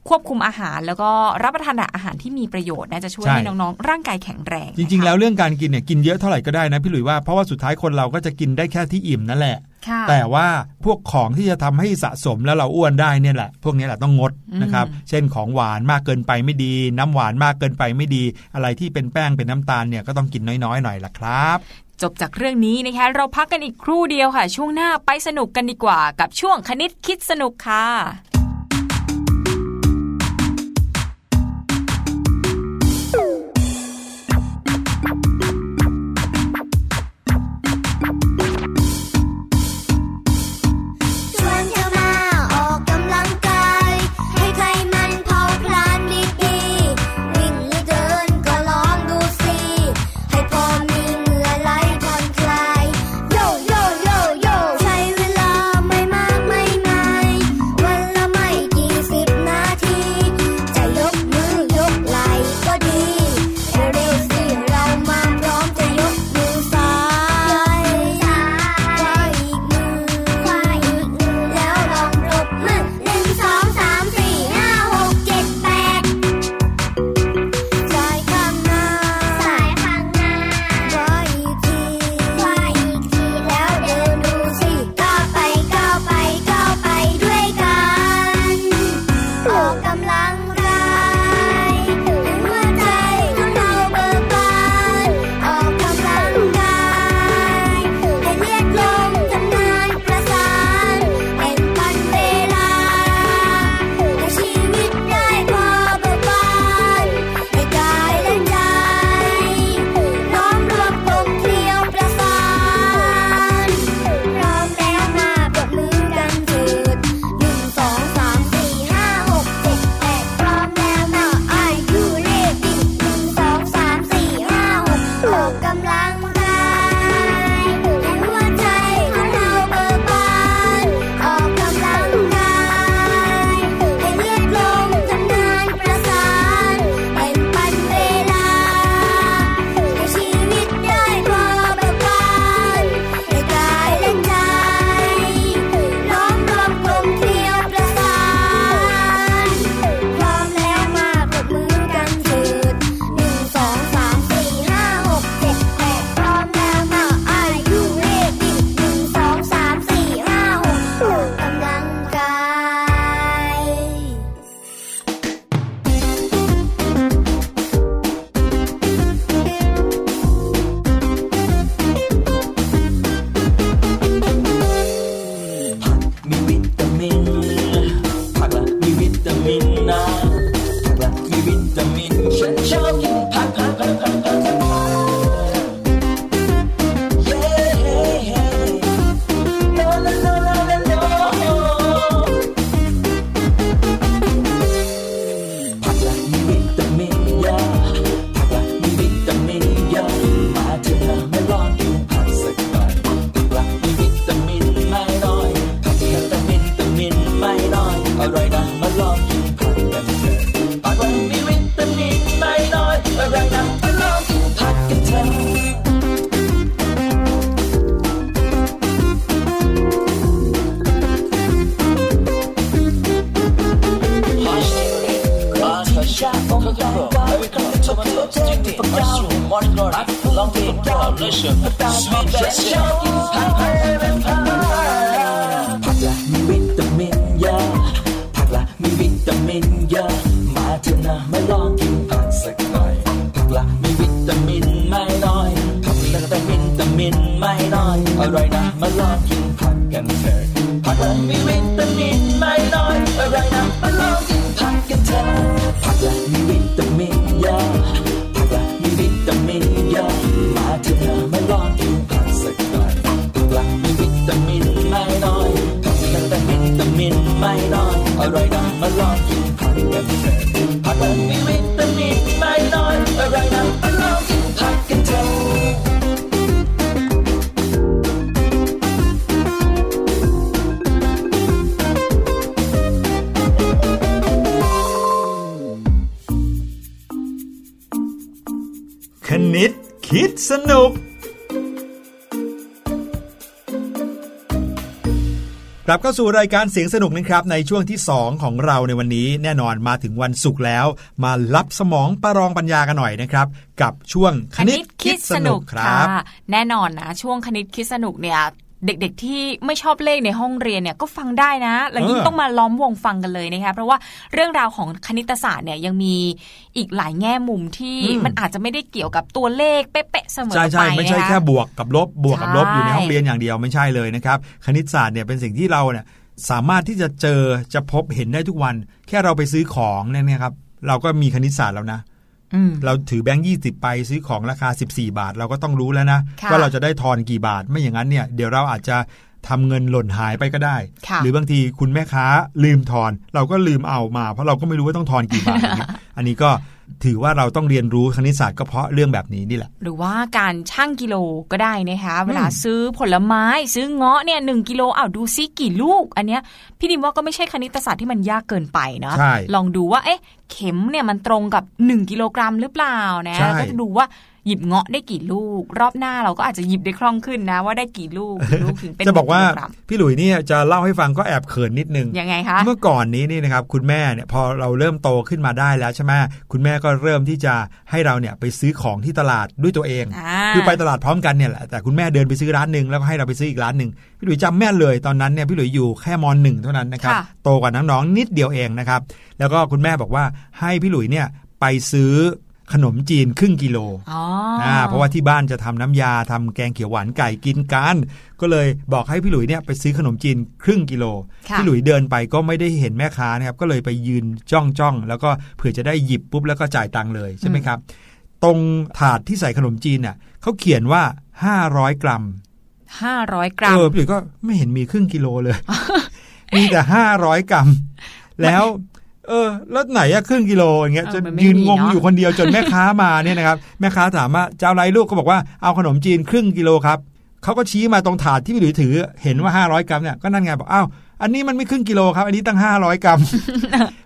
ควบคุมอาหาร แล้วก็รับประทานอาหารที่มีประโยชน์นะจะช่วยใช่ให้น้องๆ ร่างกายแข็งแรง จริงๆนะคะแล้วเรื่องการกินเนี่ยกินเยอะเท่าไหร่ก็ได้นะพี่หลุยว่าเพราะว่าสุดท้ายคนเราก็จะกินได้แค่ที่อิ่มนั่นแหละค่ะแต่ว่าพวกของที่จะทำให้สะสมแล้วเราอ้วนได้เนี่ยแหละ พวกนี้แหละต้องงดอืมนะครับ เช่นของหวานมากเกินไปไม่ดี น้ำหวานมากเกินไปไม่ดี อะไรที่เป็นแป้งเป็นน้ำตาลเนี่ยก็ต้องกินน้อยๆหน่อยละครับจบจากเรื่องนี้นะคะ เราพักกันอีกครู่เดียวค่ะ ช่วงหน้าไปสนุกกันดีกว่ากับช่วงคณิตคิดสนุกค่ะ มินไม่น้อยอร่อยนะมาลองกินผักกันเถอะผักละมีวิตามินไม่น้อยอร่อยนะมาลองกินผักกันเถอะผักละมีวิตามินเยอะผักละมีวิตามินเยอะมาเถอะนะมาลองกินผักสักหน่อยผักละมีวิตามินไม่น้อยผักละแต่วิตามินไม่น้อยอร่อยนะมาลองกินผักกันเถอะผักละมี กลับเข้าสู่รายการเสียงสนุกนะครับในช่วงที่ 2 ของเราในวันนี้แน่นอนมาถึงวันศุกร์แล้ว มารับสมองประรองปัญญากันหน่อยนะครับกับช่วงคณิตคิดสนุกครับ แน่นอนนะช่วงคณิตคิดสนุกเนี่ย เด็กๆที่ไม่ชอบเลขในห้องเรียนเนี่ยก็ฟังได้นะ แล้วยิ่งเออต้องมาล้อมวงฟังกันเลยนะคะเพราะว่าเรื่องราวของคณิตศาสตร์เนี่ยยังมีอีกหลายแง่มุมที่มันอาจจะไม่ได้เกี่ยวกับตัวเลขเป๊ะๆเสมอใช่ไปใช่ไม่ใช่นะคะแค่บวกกับลบบวกกับลบใช่อยู่ในห้องเรียนอย่างเดียวไม่ใช่เลยนะครับคณิตศาสตร์เนี่ยเป็นสิ่งที่เราเนี่ยสามารถที่จะเจอจะพบเห็นได้ทุกวัน แค่เราไปซื้อของเนี่ยนะครับ เราก็มีคณิตศาสตร์แล้วนะอืม เราถือแบงค์ยี่สิบไปซื้อของราคา 14 บาท เราก็ต้องรู้แล้วนะค่ะว่าเราจะได้ทอนกี่บาทไม่อย่างนั้นเนี่ยเดี๋ยวเราอาจจะทำเงินหล่นหายไปก็ได้ค่ะหรือบางทีคุณแม่ค้าลืมทอน เราก็ลืมเอามา เพราะเราก็ไม่รู้ว่าต้องทอนกี่บาทอย่างเงี้ยอันนี้ก็ถือว่าเราต้องเรียนรู้คณิตศาสตร์ก็เพราะเรื่องแบบนี้นี่แหละ หรือว่าการชั่งกิโลก็ได้นะคะเวลาซื้อผลไม้ซื้อเงาะเนี่ยหนึ่งกิโลอ้าวดูซิกี่ลูก อันเนี้ยพี่ดิมว่าก็ไม่ใช่คณิตศาสตร์ที่มันยากเกินไปนะใช่ลองดูว่าเอ๊ะเข็มเนี่ยมันตรงกับ 1 กิโลกรัมหรือเปล่านะใช่แล้วก็จะดูว่าหยิบเงาะได้กี่ลูก รอบหน้าเราก็อาจจะหยิบได้คล่องขึ้นนะ ว่าได้กี่ลูกกี่ลูกถึงเป็นจะบอกว่าหนึ่งโลรัมพี่หลุยเนี่ยจะเล่าให้ฟังก็แอบเขินนิดนึงยังไงคะเมื่อก่อนนี้นี่นะครับคุณแม่เนี่ยพอเราเริ่มโตขึ้นมาได้แล้วใช่ไหมคุณแม่ก็เริ่มที่จะให้เราเนี่ยไปซื้อของที่ตลาดด้วยตัวเองอ่าคือไปตลาดพร้อมกันเนี่ยแหละแต่คุณแม่เดินไปซื้อร้านหนึ่งแล้วก็ให้เราไปซื้ออีกร้านหนึ่งพี่หลุยจำแม่นเลยตอนนั้นเนี่ยพี่หลุยอยู่แค่มหนึ่งเท่านั้นนะครับค่ะโตกว่าน้องๆนิดเดียวเองนะครับแล้วก็คุณแม่บอกว่าให้พี่หลุยเนี่ยไปซื้อ ขนมจีนครึ่งกิโลอ๋ออ่าเพราะว่าที่บ้านจะทำน้ำยาทำแกงเขียวหวานไก่กินกัน ก็เลยบอกให้พี่หลุยเนี่ยไปซื้อขนมจีนครึ่งกิโลค่ะพี่หลุยเดินไปก็ไม่ได้เห็นแม่ค้านะครับ ก็เลยไปยืนจ้องจ้องๆแล้วก็เผื่อจะได้หยิบปุ๊บแล้วก็จ่ายตังค์เลยใช่ไหมครับ ตรงถาดที่ใส่ขนมจีนเนี่ยเขาเขียนว่า 500 กรัมห้าร้อยกรัม เออพี่หลุยก็ไม่เห็นมีครึ่งกิโลเลย มีแต่ 500 กรัม แล้ว เออแล้วไหนอะครึ่งกิโลอย่างเงี้ยเออจนมันไม่ยืนมีงงเนอะอยู่คนเดียวจนแม่ค้ามาเนี่ยนะครับแม่ค้าถามว่าจะเอาอะไรลูกก็บอกว่าเอาขนมจีนครึ่งกิโลครับเขาก็ชี้มาตรงถาดที่พี่หลุยถือ เห็นว่า 500 กรัมเนี่ยก็นั่นไงบอกอ้าวอันนี้มันไม่ครึ่งกิโลครับ อันนี้ตั้ง 500 กรัม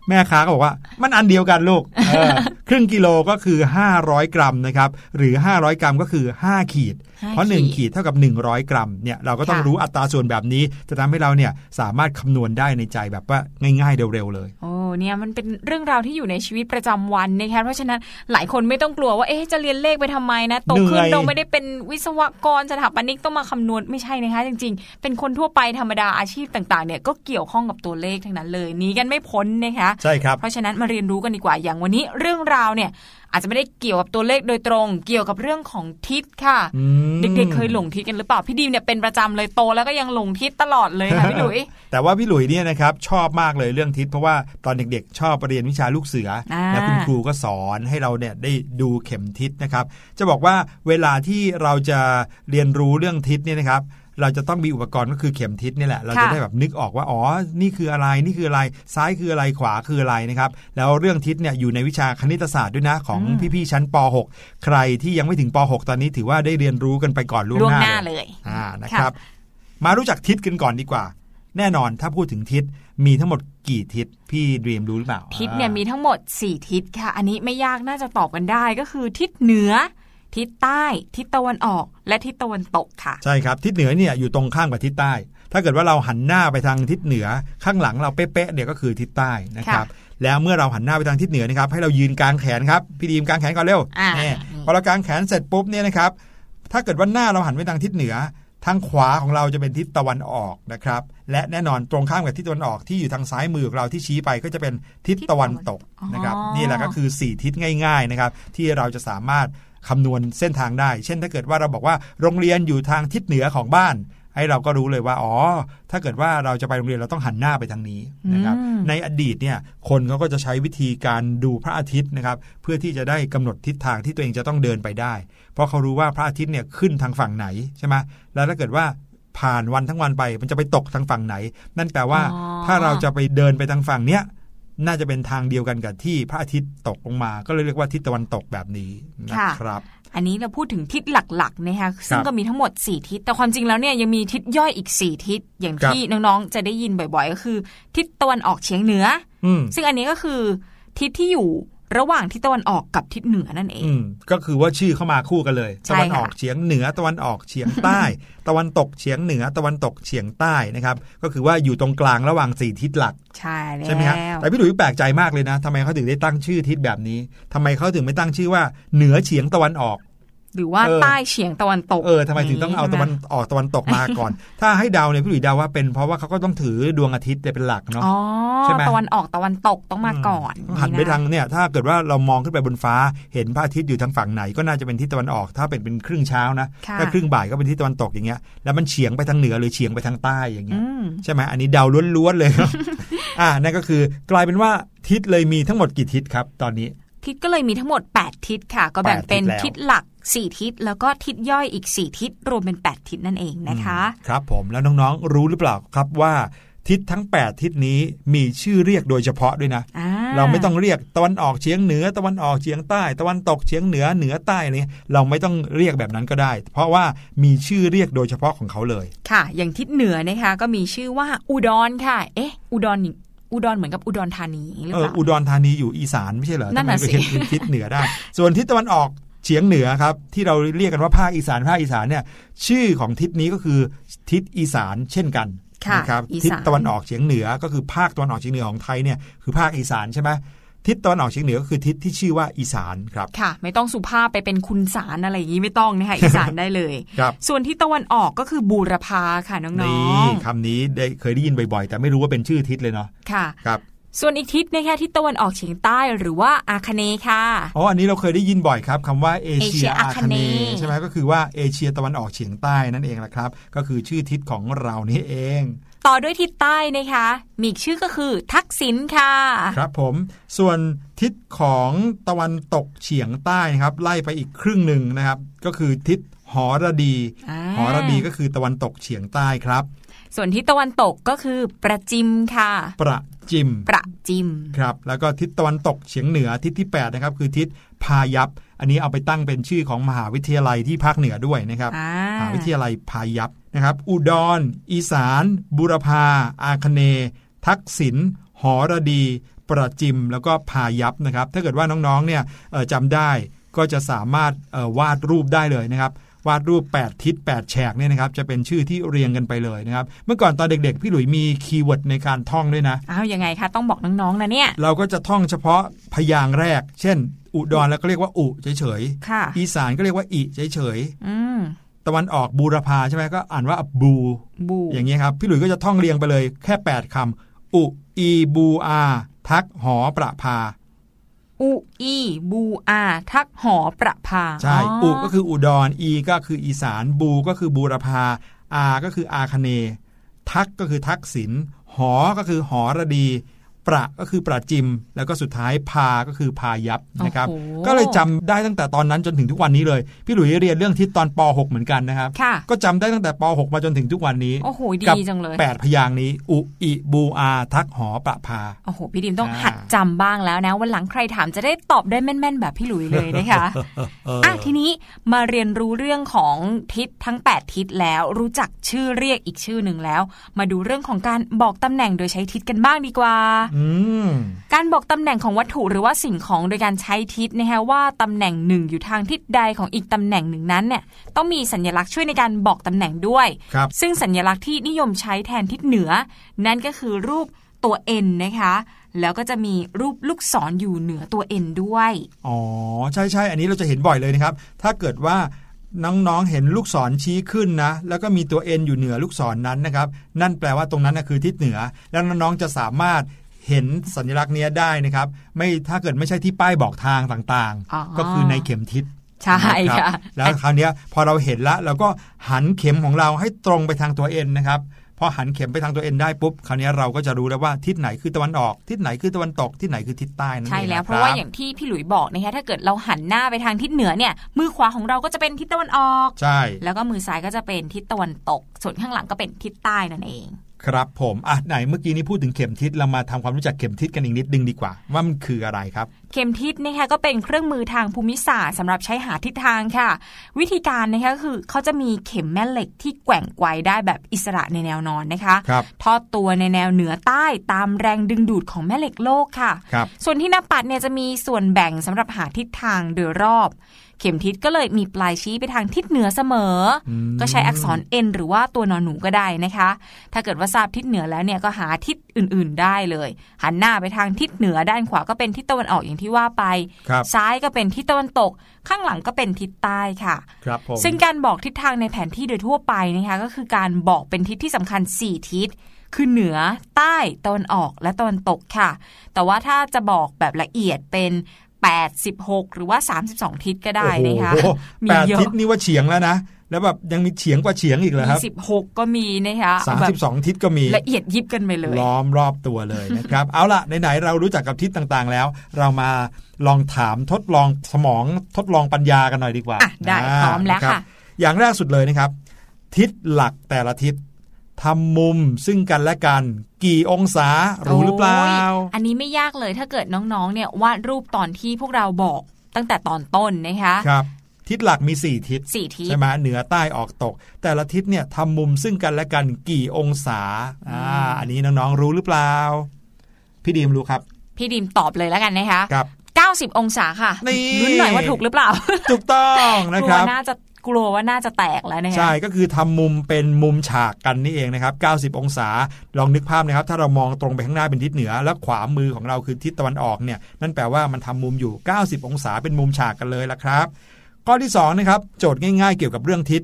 แม่ค้าก็บอกว่า มันอันเดียวกันลูกเออครึ่งกิโลก็คือ 500 กรัมนะครับหรือ 500 กรัมก็คือ 5 ขีดห้าเพราะ 1 ขีขีดดเท่ากับ 100 กรัมเนี่ยเราก็ต้องค่ะรู้อัตราส่วนแบบนี้ จะทำให้เราเนี่ยสามารถคำนวณได้ในใจแบบว่าง่าย ๆ เร็วๆเลยโอ้เนี่ยมันเป็นเรื่องราวที่อยู่ในชีวิตประจำวันนะคะเพราะฉะนั้นหลายคนไม่ต้องกลัวว่าเอ๊ะจะเรียนเลขไปทำไมนะโตขึ้นเหนื่อยเราไม่ได้เป็นวิศวกรสถาปนิกต้องมาคำนวณไม่ใช่นะคะ จริง ๆ เป็นคนทั่วไปธรรมดาอาชีพต่างๆเนี่ยก็เกี่ยวข้องกับตัวเลขทั้งนั้นเลยหนีกันไม่พ้นนะคะใช่ครับเพราะฉะนั้นมาเรียนรู้กันดีกว่าอย่างวันนี้เรื่องราวเนี่ย อาจจะไม่ได้เกี่ยวกับตัวเลขโดยตรง เกี่ยวกับเรื่องของทิศค่ะอืมเด็กๆเคยหลงทิศกันหรือเปล่าพี่ดีมเนี่ยเป็นประจำเลยโตแล้วก็ยังหลงทิศตลอดเลยค่ะพี่หลุย แต่ว่าพี่หลุยเนี่ยนะครับชอบมากเลยเรื่องทิศเพราะว่าตอนเด็กๆ ชอบเรียนวิชาลูกเสืออ่าและคุณครูก็สอนให้เราเนี่ยได้ดูเข็มทิศนะครับ จะบอกว่าเวลาที่เราจะเรียนรู้เรื่องทิศเนี่ยนะครับ เราจะต้องมีอุปกรณ์ก็คือเข็มทิศนี่แหละ เราจะค่ะได้แบบนึกออกว่าอ๋อ นี่คืออะไรนี่คืออะไรซ้ายคืออะไรขวาคืออะไรนะครับแล้วเรื่องทิศเนี่ยอยู่ในวิชาคณิตศาสตร์ด้วยนะของพี่ๆชั้นป .6 ใครที่ยังไม่ถึงป .6 ตอนนี้ถือว่าได้เรียนรู้กันไปก่อนล่วงล่วงหน้าหน้าเลยเลยอ่านะครับ มารู้จักทิศกันก่อนดีกว่า แน่นอนถ้าพูดถึงทิศมีทั้งหมดกี่ทิศพี่ดรีมรู้หรือเปล่า ทิศเนี่ยอ่ามีทั้งหมด 4 ทิศค่ะ อันนี้ไม่ยากน่าจะตอบกันได้ก็คือทิศเหนือ ทิศใต้ ทิศตะวันออก และทิศตะวันตกค่ะ ใช่ครับ ทิศเหนือเนี่ยอยู่ตรงข้ามกับทิศใต้ ถ้าเกิดว่าเราหันหน้าไปทางทิศเหนือข้างหลังเราเป๊ะๆเนี่ยก็คือทิศใต้นะครับแล้วเมื่อเราหันหน้าไปทางทิศเหนือนะครับให้เรายืนกลางแขนครับพี่ดีมกลางแขนก่อนเร็วอ่านี่พอเรากลางแขนเสร็จปุ๊บเนี่ยนะครับถ้าเกิดว่าหน้าเราหันไปทางทิศเหนือทางขวาของเราจะเป็นทิศตะวันออกนะครับ และแน่นอนตรงข้ามกับทิศตะวันออกที่อยู่ทางซ้ายมือของเราที่ชี้ไปก็จะเป็นทิศตะวันตกนะครับอ๋อนี่แหละก็คือ 4 ทิศง่าย ๆนะครับ ที่เราจะสามารถ คำนวณเส้นทางได้ เช่นถ้าเกิดว่าเราบอกว่าโรงเรียนอยู่ทางทิศเหนือของบ้านให้เราก็รู้เลยว่าอ๋อ ถ้าเกิดว่าเราจะไปโรงเรียนเราต้องหันหน้าไปทางนี้นะครับอืมในอดีตเนี่ยคนเขาก็จะใช้วิธีการดูพระอาทิตย์นะครับ เพื่อที่จะได้กำหนดทิศทางที่ตัวเองจะต้องเดินไปได้ เพราะเขารู้ว่าพระอาทิตย์เนี่ยขึ้นทางฝั่งไหนใช่ไหมแล้วถ้าเกิดว่าผ่านวันทั้งวันไป มันจะไปตกทางฝั่งไหน นั่นแปลว่าอ๋อถ้าเราจะไปเดินไปทางฝั่งเนี้ย น่าจะเป็นทางเดียวกันกับที่พระอาทิตย์ตกลงมา ก็เลยเรียกว่าทิศตะวันตกแบบนี้นะครับอันนี้เราพูดถึงทิศหลักๆนะคะซึ่งครับก็มีทั้งหมด 4 ทิศ แต่ความจริงแล้วเนี่ยยังมีทิศย่อยอีก 4 ทิศ อย่างครับที่น้องๆ จะได้ยินบ่อยๆ ก็คือ ทิศตะวันออกเฉียงเหนืออืมซึ่งอันนี้ก็คือทิศที่อยู่ ระหว่างทิศตะวันออกกับทิศเหนือนั่นเองอืมก็คือว่าชื่อเข้ามาคู่กันเลยใช่ตะวันออกค่ะเฉียงเหนือตะวันออกเฉียงใต้ ตะวันตกเฉียงเหนือตะวันตกเฉียงใต้นะครับ ก็คือว่าอยู่ตรงกลางระหว่างสี่ทิศหลัก ใช่แล้วใช่ไหมครับแต่พี่หลุยส์แปลกใจมากเลยนะทำไมเขาถึงได้ตั้งชื่อทิศแบบนี้ทำไมเขาถึงไม่ตั้งชื่อว่าเหนือเฉียงตะวันออก หรือว่าเออใต้เฉียงตะวันตกเออทำไมถึงต้องเอาตะวันออกตะวันตกมาก่อน ถ้าให้เดาเนี่ยพี่หลุยส์เดาว่าเป็นเพราะว่าเขาก็ต้องถือดวงอาทิตย์เนี่ยเป็นหลักเนาะอ๋อใช่ไหมตะวันออกตะวันตกต้องมาก่อนต้องหันไปนะทางเนี่ย ถ้าเกิดว่าเรามองขึ้นไปบนฟ้าเห็นพระอาทิตย์อยู่ทางฝั่งไหนก็น่าจะเป็นทิศตะวันออก ถ้าเป็นเป็นครึ่งเช้านะค่ะถ้าครึ่งบ่ายก็เป็นทิศตะวันตกอย่างเงี้ยแล้วมันเฉียงไปทางเหนือหรือเฉียงไปทางใต้อย่างเงี้ยอืมใช่ไหมอันนี้เดาล้วนๆเลยครับอ่านั่นก็คือกลายเป็นว่าทิศเลยมีทั้งหมดกี่ทิศครับ ตอนนี้ ทิศก็เลยมีทั้งหมด 8 ทิศค่ะ ก็แบ่งเป็นแปดทิศแล้วทิศหลัก 4 ทิศแล้วก็ทิศย่อยอีก 4 ทิศรวมเป็น 8 ทิศนั่นเองนะคะอืมครับผมแล้วน้องๆรู้หรือเปล่าครับว่าทิศทั้ง 8 ทิศนี้มีชื่อเรียกโดยเฉพาะด้วยนะอ่าเราไม่ต้องเรียกตะวันออกเฉียงเหนือ ตะวันออกเฉียงใต้ ตะวันตกเฉียงเหนือเหนือใต้อะไรเงี้ยเราไม่ต้องเรียกแบบนั้นก็ได้ เพราะว่ามีชื่อเรียกโดยเฉพาะของเขาเลย ค่ะ อย่างทิศเหนือนะคะก็มีชื่อว่าอุดรค่ะ เอ๊ะ อุดรนี่ อุดรเหมือนกับอุดรธานีหรือเอเปอล่าอุดรธานีอยู่อีสานไม่ใช่เหรอนั่นทำไมน่ะไปสิเป็นทิศเหนือได้ ส่วนทิศตะวันออกเฉียงเหนือครับ ที่เราเรียกกันว่าภาคอีสานภาคอีสานเนี่ย ชื่อของทิศนี้ก็คือทิศอีสานเช่นกันค่ะนะครับอีสานทิศตะวันออกเฉียงเหนือก็คือภาคตะวันออกเฉียงเหนือของไทยเนี่ยคือภาคอีสานใช่ไหม ทิศตะวันออกเฉียงเหนือก็คือทิศที่ชื่อว่าอีสานครับค่ะ ไม่ต้องสุภาพไปเป็นคุณสารอะไรอย่างนี้ไม่ต้องนะคะอีสานได้เลยครับส่วนที่ตะวันออกก็คือบูรพาค่ะน้นี่องคำนี้ได้เคยได้ยินบ่อยๆ แต่ไม่รู้ว่าเป็นชื่อทิศเลยเนาะๆค่ะครับส่วนอีกทิศนะคะทิศตะวันออกเฉียงใต้หรือว่าอาคเนย์ค่ะอ๋ออันนี้เราเคยได้ยินบ่อยครับคำว่าเอเชีย Asia อาคเน Acane ใช่ไหมก็คือว่าเอเชียตะวันออกเฉียงใต้นั่นเองแหละครับ ก็คือชื่อทิศของเรานี่เอง ต่อด้วยทิศใต้นะคะ มีอีกชื่อก็คือทักษิณค่ะ ครับผม ส่วนทิศของตะวันตกเฉียงใต้นะครับ ไล่ไปอีกครึ่งหนึ่งนะครับ ก็คือทิศหอระดีอ่าหอระดีก็คือตะวันตกเฉียงใต้ครับ ส่วนทิศตะวันตกก็คือประจิมค่ะ ประจิม ประจิม ครับ แล้วก็ทิศตะวันตกเฉียงเหนือทิศที่8นะครับคือทิศพายัพ อันนี้เอาไปตั้งเป็นชื่อของมหาวิทยาลัยที่ภาคเหนือด้วยนะครับอ่ามหาวิทยาลัยพายัพนะครับ อุดร อีสาน บุรพา อาคเนย์ทักษิณ หอระดี ประจิม แล้วก็พายัพนะครับ ถ้าเกิดว่าน้องๆ เนี่ยเอ่อจำได้ก็จะสามารถเอ่อวาดรูปได้เลยนะครับ วาดรูป 8 ทิศ 8 แฉกเนี่ยนะครับจะเป็นชื่อที่เรียงกันไปเลยนะครับเมื่อก่อนตอนเด็กๆ พี่หลุยมีคีย์เวิร์ดในการท่องด้วยนะอ้าวยังไงคะต้องบอกน้องๆนะเนี่ยเราก็จะท่องเฉพาะพยางค์แรก เช่น อุดรแล้วก็เรียกว่าอุเฉยค่ะๆอีสานก็เรียกว่าอิเฉยอืมๆตะวันออกบูรพาใช่ไหมก็อ่านว่าบูบู อย่างเงี้ยครับ พี่หลุยส์ก็จะท่องเรียงไปเลยแค่ 8คำอุอีบูอา ทักหอประพา อุอีบูอา ทักหอประพาใช่อุก็คืออุดรอีก็คืออีสาน บูก็คือบูรพาอาก็คืออาคเนย์ทักก็คือทักษิณหอก็คือหอระดี ประก็คือประจิม แล้วก็สุดท้ายพาก็คือพายัพนะครับโอ้โหก็เลยจำได้ตั้งแต่ตอนนั้นจนถึงทุกวันนี้เลย พี่หลุยส์เรียนเรื่องทิศตอนป .6 เหมือนกันนะครับค่ะก็จำได้ตั้งแต่ป .6 มาจนถึงทุกวันนี้โอ้โหดีกับจังเลยแปดพยางค์นี้ อุอิบูอาทักหอประพาโอ้โหพี่ดิมต้องอ่าหัดจำบ้างแล้วนะวันหลังใครถามจะได้ตอบได้แม่นๆ แบบพี่หลุยเลยนะคะอะทีนี้มาเรียนรู้เรื่องของทิศทั้ง 8 ทิศแล้วรู้จักชื่อเรียกอีกชื่อหนึ่งแล้ว มาดูเรื่องของการบอกตำแหน่งโดยใช้ทิศกันบ้างดีกว่าอืมการบอกตำแหน่งของวัตถุหรือว่าสิ่งของโดยการใช้ทิศนะคะว่าตำแหน่งหนึ่งอยู่ทางทิศใดของอีกตำแหน่งหนึ่งนั้นเนี่ยต้องมีสัญลักษณ์ช่วยในการบอกตำแหน่งด้วยครับซึ่งสัญลักษณ์ที่นิยมใช้แทนทิศเหนือ นั่นก็คือรูปตัว N นะคะแล้วก็จะมีรูปลูกศรออยู่เหนือตัว N ด้วย อ๋อ ใช่ใช่อันนี้เราจะเห็นบ่อยเลยนะครับ ถ้าเกิดว่าน้องๆ เห็นลูกศรชี้ขึ้นนะ แล้วก็มีตัวเอ็นอยู่เหนือลูกศรนนั้นนะครับ นั่นแปลว่าตรงนั้นนะคือทิศเหนือ แล้วน้องๆ จะสามารถ เห็นสัญลักษณ์เนี้ยได้นะครับ ไม่ถ้าเกิดไม่ใช่ที่ป้ายบอกทางต่างอ๋อๆก็คือในเข็มทิศใช่นะครัค่ะบแล้วคราวเนี้ยพอเราเห็นละเราก็หันเข็มของเราให้ตรงไปทางตัวเอ็นนะครับพอหันเข็มไปทางตัวเอ็นได้ปุ๊บคราวเนี้ยเราก็จะรู้แล้วว่าทิศไหนคือตะวันออก ทิศไหนคือตะวันตกทิศไหนคือทิศใต้นั่นเองใช่แล้วนคบเพราะว่าอย่างที่พี่หลุยบอกนะคะถ้าเกิดเราหันหน้าไปทางทิศเหนือเนี่ย มือขวาของเราก็จะเป็นทิศตะวันออก ใช่ แล้วก็มือซ้ายก็จะเป็นทิศตะวันตก ส่วนข้างหลังก็เป็นทิศใต้นั่นเอง ครับผมอะไหนเมื่อกี้นี้พูดถึงเข็มทิศเรามาทำความรู้จักเข็มทิศกันอีกนิดนึงดีกว่า ว่ามันคืออะไรครับ เข็มทิศนะคะก็เป็นเครื่องมือทางภูมิศาสตร์สำหรับใช้หาทิศทางค่ะ วิธีการนะคะก็คือเขาจะมีเข็มแม่เหล็กที่แกว่งไกวได้แบบอิสระในแนวนอนนะคะครับทอดตัวในแนวเหนือใต้ตามแรงดึงดูดของแม่เหล็กโลกค่ะครับส่วนที่หน้าปัดเนี่ยจะมีส่วนแบ่งสำหรับหาทิศทางโดยรอบ เข็มทิศก็เลยมีปลายชี้ไปทางทิศเหนือเสมออมก็ใช้อักษร N หรือว่าตัวนอนหนูก็ได้นะคะ ถ้าเกิดว่าทราบทิศเหนือแล้วเนี่ยก็หาทิศอื่น ๆ ได้เลย หันหน้าไปทางทิศเหนือด้านขวาก็เป็นทิศตะวันออกอย่างที่ว่าไปครับซ้ายก็เป็นทิศตะวันตก ข้างหลังก็เป็นทิศใต้ค่ะครับผมซึ่งการบอกทิศทางในแผนที่โดยทั่วไปนะคะก็คือการบอกเป็นทิศที่สำคัญ 4 ทิศคือเหนือใต้ตะวันออกและตะวันตกค่ะ แต่ว่าถ้าจะบอกแบบละเอียดเป็น 86หรือว่า 32 ทิศก็ได้นะคะโอ้โหมีแปดเยอะทิศนี่ว่าเฉียงแล้วนะ แล้วแบบยังมีเฉียงกว่าเฉียงอีกเหรอครับมี16 ก็มีนะคะสามแบสิบสองทิศก็มีละเอียดยิบกันไปเลย ล้อมรอบตัวเลยนะครับ เอาล่ะไหนๆเรารู้จักกับทิศต่างๆแล้ว เรามาลองถามทดลองสมองทดลองปัญญากันหน่อยดีกว่าอะได้าพร้อมแล้วนรับค่ะอย่างแรกสุดเลยนะครับ ทิศหลักแต่ละทิศ ทำมุมซึ่งกันและกัน กี่องศารู้หรือเปล่าโอ้ยอันนี้ไม่ยากเลยถ้าเกิดน้องๆ เนี่ยวาดรูปตอนที่พวกเราบอกตั้งแต่ตอนต้นนะคะครับทิศหลักมี 4 ทิศสี่ทิศใช่ไหมเหนือใต้ออกตก แต่ละทิศเนี่ยทำมุมซึ่งกันและกันกี่องศาอ่าอันนี้น้องๆรู้หรือเปล่า พี่ดีมรู้ครับ พี่ดิมตอบเลยแล้วกันนะคะครับ90 องศาค่ะนี่ลุ้นหน่อยว่าถูกหรือเปล่า ถูกต้องนะกคลัวรับน่าจะ กลัวว่าน่าจะแตกแล้วนะคะใช่ก็คือทำมุมเป็นมุมฉากกันนี่เองนะครับ 90 องศาลองนึกภาพนะครับ ถ้าเรามองตรงไปข้างหน้าเป็นทิศเหนือ แล้วขวามือของเราคือทิศตะวันออกเนี่ยนั่นแปลว่ามันทำมุมอยู่ 90 องศาเป็นมุมฉากกันเลยละครับ ข้อที่สองนะครับโจทย์ง่ายๆ เกี่ยวกับเรื่องทิศ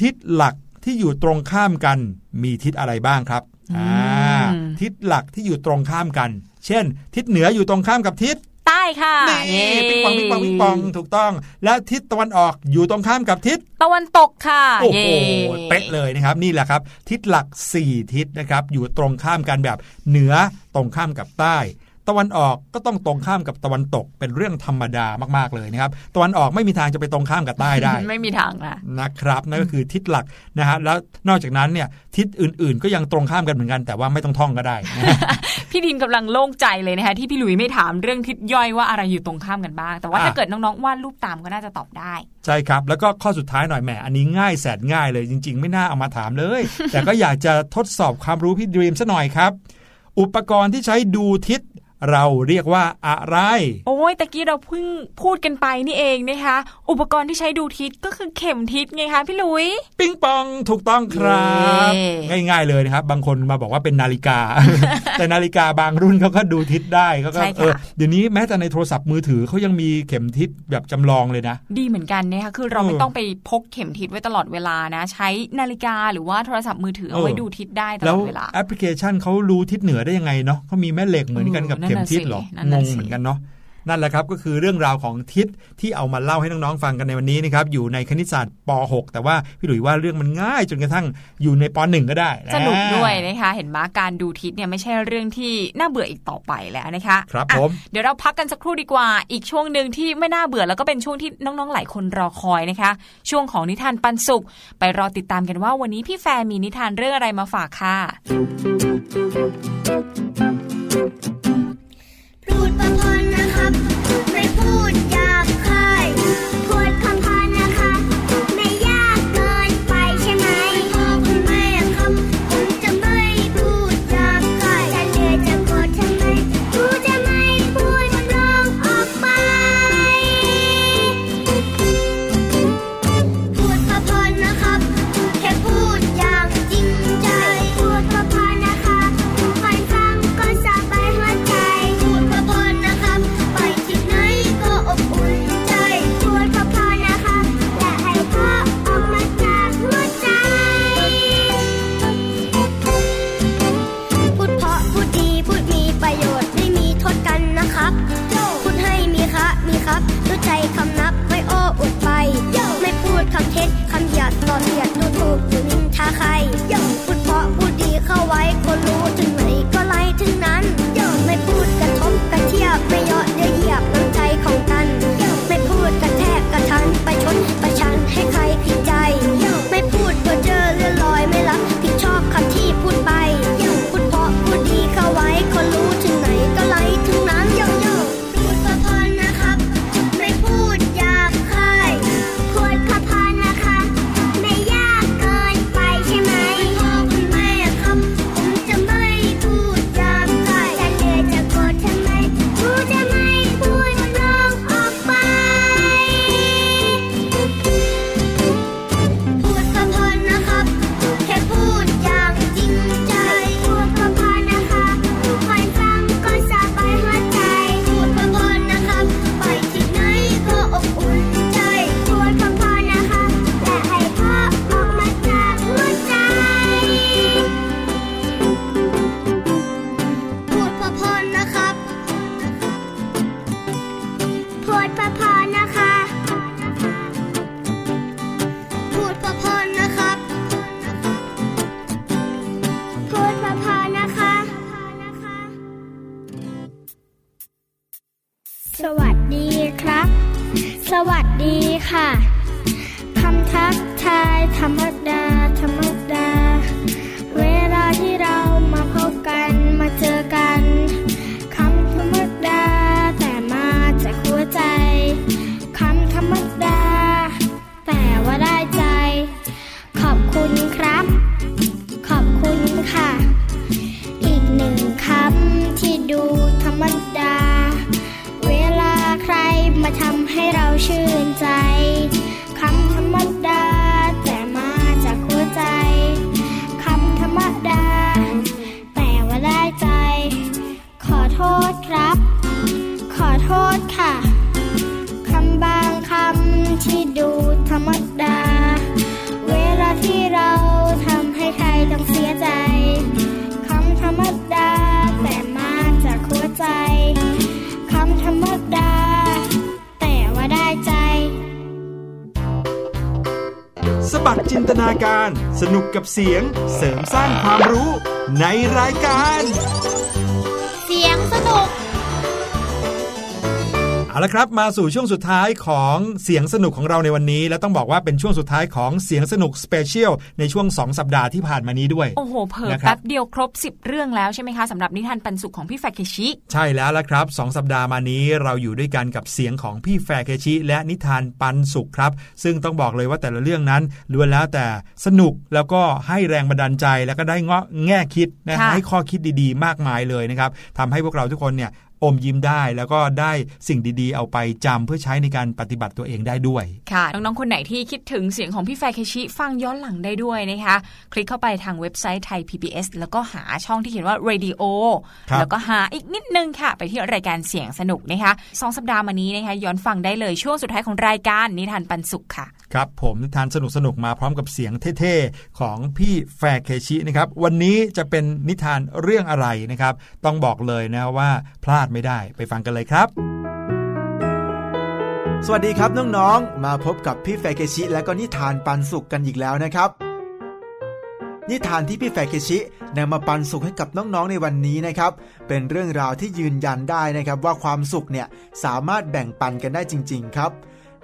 ทิศหลักที่อยู่ตรงข้ามกันมีทิศอะไรบ้างครับอ่าทิศหลักที่อยู่ตรงข้ามกัน เช่น ทิศเหนืออยู่ตรงข้ามกับทิศ ใต้ค่ะนี่เย้ปิงปองปิงปองปิงปองถูกต้อง และทิศตะวันออกอยู่ตรงข้ามกับทิศตะวันตกค่ะโอ้โหเย้เป๊ะเลยนะครับนี่แหละครับ ทิศหลัก 4 ทิศนะครับอยู่ตรงข้ามกันแบบเหนือตรงข้ามกับใต้ ตะวันออกก็ต้องตรงข้ามกับตะวันตกเป็นเรื่องธรรมดามากๆเลยนะครับตะวันออกไม่มีทางจะไปตรงข้ามกับใต้ได้ ไม่มีทางนะนะครับนั่นก็คือทิศหลักนะฮะแล้วนอกจากนั้นเนี่ยทิศอื่นๆ ก็ยังตรงข้ามกันเหมือนกัน แต่ว่าไม่ต้องท่องก็ได้นะฮะพี่ดินกำลังโล่งใจเลยนะคะที่พี่หลุยไม่ถามเรื่องทิศย่อยว่าอะไรอยู่ตรงข้ามกันบ้าง แต่ว่าอะถ้าเกิดน้องๆวาดรูปตามก็น่าจะตอบได้ ใช่ครับ แล้วก็ข้อสุดท้ายหน่อยแหมอันนี้ง่ายแสนง่ายเลยจริง ๆ ไม่น่าเอามาถามเลย แต่ก็อยากจะทดสอบความรู้พี่ดรีมซะหน่อยครับอุปกรณ์ที่ใช้ดูทิศ เราเรียกว่าอะไร โอ้ยตะกี้เราเพิ่งพูดกันไปนี่เองนะคะ อุปกรณ์ที่ใช้ดูทิศก็คือเข็มทิศไงคะพี่หลุย ปิงปองถูกต้องครับเย้ง่ายๆเลยนะครับ บางคนมาบอกว่าเป็นนาฬิกา แต่นาฬิกาบางรุ่นเขาก็ดูทิศได้เขาก็ใช่เอค่ะอเดี๋ยวนี้แม้แต่ในโทรศัพท์มือถือเขายังมีเข็มทิศแบบจำลองเลยนะ ดีเหมือนกันนะคะคือเราเออไม่ต้องไปพกเข็มทิศไว้ตลอดเวลานะ ใช้นาฬิกาหรือว่าโทรศัพท์มือถือเอาไว้เออดูทิศได้ตแล้ลวอดเวลาแอปพลิเคชันเขารู้ทิศเหนือได้ยังไงเนาะเขามีแม่เหล็กเหมือนกันกับเออนั่เข็นมน่ะทิศเหรอสินั่นงน่ะงสิเหมือนกันเนาะนั่นแหละครับก็คือเรื่องราวของทิศที่เอามาเล่าให้น้องๆฟังกันในวันนี้นะครับอยู่ในคณิตศาสตร์ป .6 แต่ว่าพี่หลุยว่าเรื่องมันง่ายจนกระทั่งอยู่ในป .1 ก็ได้ะสนุกด้วยนะคะเห็นไหมการดูทิศเนี่ยไม่ใช่เรื่องที่น่าเบื่ออีกต่อไปแล้วนะคะครับอะผมเดี๋ยวเราพักกันสักครู่ดีกว่า อีกช่วงหนึ่งที่ไม่น่าเบื่อแล้วก็เป็นช่วงที่น้องๆหลายคนรอคอยนะคะ ช่วงของนิทานปันสุข ไปรอติดตามกันว่าวันนี้พี่แฟร์มีนิทานเรื่องอะไรมาฝากค่ะ พูดประพนนะครับ ไม่พูด เสียงเสริมสร้างความรู้ในรายการ ละครับมาสู่ช่วงสุดท้ายของเสียงสนุกของเราในวันนี้ และต้องบอกว่าเป็นช่วงสุดท้ายของเสียงสนุก special ในช่วง 2 สัปดาห์ที่ผ่านมานี้ด้วย โอ้โหเผลอนะครับแป๊บเดียวครบ 10 เรื่องแล้วใช่ไหมคะสำหรับนิทานปันสุขของพี่แฟกเคชิ ใช่แล้วละครับสองสัปดาห์มานี้เราอยู่ด้วยกันกับเสียงของพี่แฟร์เคชิ และนิทานปันสุขครับ ซึ่งต้องบอกเลยว่าแต่ละเรื่องนั้นล้วนแล้วแต่สนุกแล้วก็ให้แรงบันดาลใจแล้วก็ได้เงาะแง่คิดนะค่ะให้ข้อคิดดีๆ มากมายเลยนะครับทำให้พวกเราทุกคนเนี่ย อมยิ้มได้ แล้วก็ได้สิ่งดีๆ เอาไปจำเพื่อใช้ในการปฏิบัติตัวเองได้ด้วยค่ะน้องๆคนไหนที่คิดถึงเสียงของพี่แฟร์เคชิฟังย้อนหลังได้ด้วยนะคะ คลิกเข้าไปทางเว็บไซต์ไทย PBS แล้วก็หาช่องที่เขียนว่า radio ครับแล้วก็หาอีกนิดนึงค่ะ ไปที่รายการเสียงสนุกนะคะสองสัปดาห์มานี้นะคะย้อนฟังได้เลยช่วงสุดท้ายของรายการนิทานปันสุขค่ะ ครับผมนิทานสนุกสนุกๆมาพร้อมกับเสียงเท่ๆ ของพี่แฟร์เคชินะครับวันนี้จะเป็นนิทานเรื่องอะไรนะครับ ต้องบอกเลยนะว่าพลาดไม่ได้ไปฟังกันเลยครับ สวัสดีครับน้องๆ มาพบกับพี่แฟร์เคชิ และก็นิทานปันสุขกันอีกแล้วนะครับ นิทานที่พี่แฟเคชินำมาปันสุขให้กับน้องๆในวันนี้นะครับ เป็นเรื่องราวที่ยืนยันได้นะครับว่าความสุขเนี่ยสามารถแบ่งปันกันได้จริง ๆ ครับ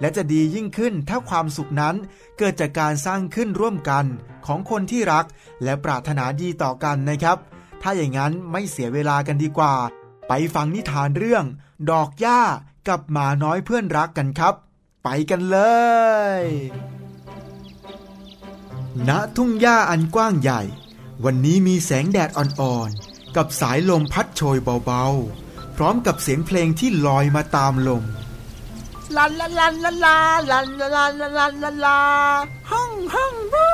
และจะดียิ่งขึ้นถ้าความสุขนั้นเกิดจากการสร้างขึ้นร่วมกันของคนที่รัก และปรารถนาดีต่อกันนะครับ ถ้าอย่างนั้นไม่เสียเวลากันดีกว่า ไปฟังนิทานเรื่อง ดอกหญ้ากับหมาน้อยเพื่อนรักกันครับ ไปกันเลย ณ ทุ่งหญ้าอันกว้างใหญ่ วันนี้มีแสงแดดอ่อนๆ กับสายลมพัดโชยเบาๆ พร้อมกับเสียงเพลงที่ลอยมาตามลม ลันลันลันลันลาลันลันลันลันลันลันลาห้องห้องบู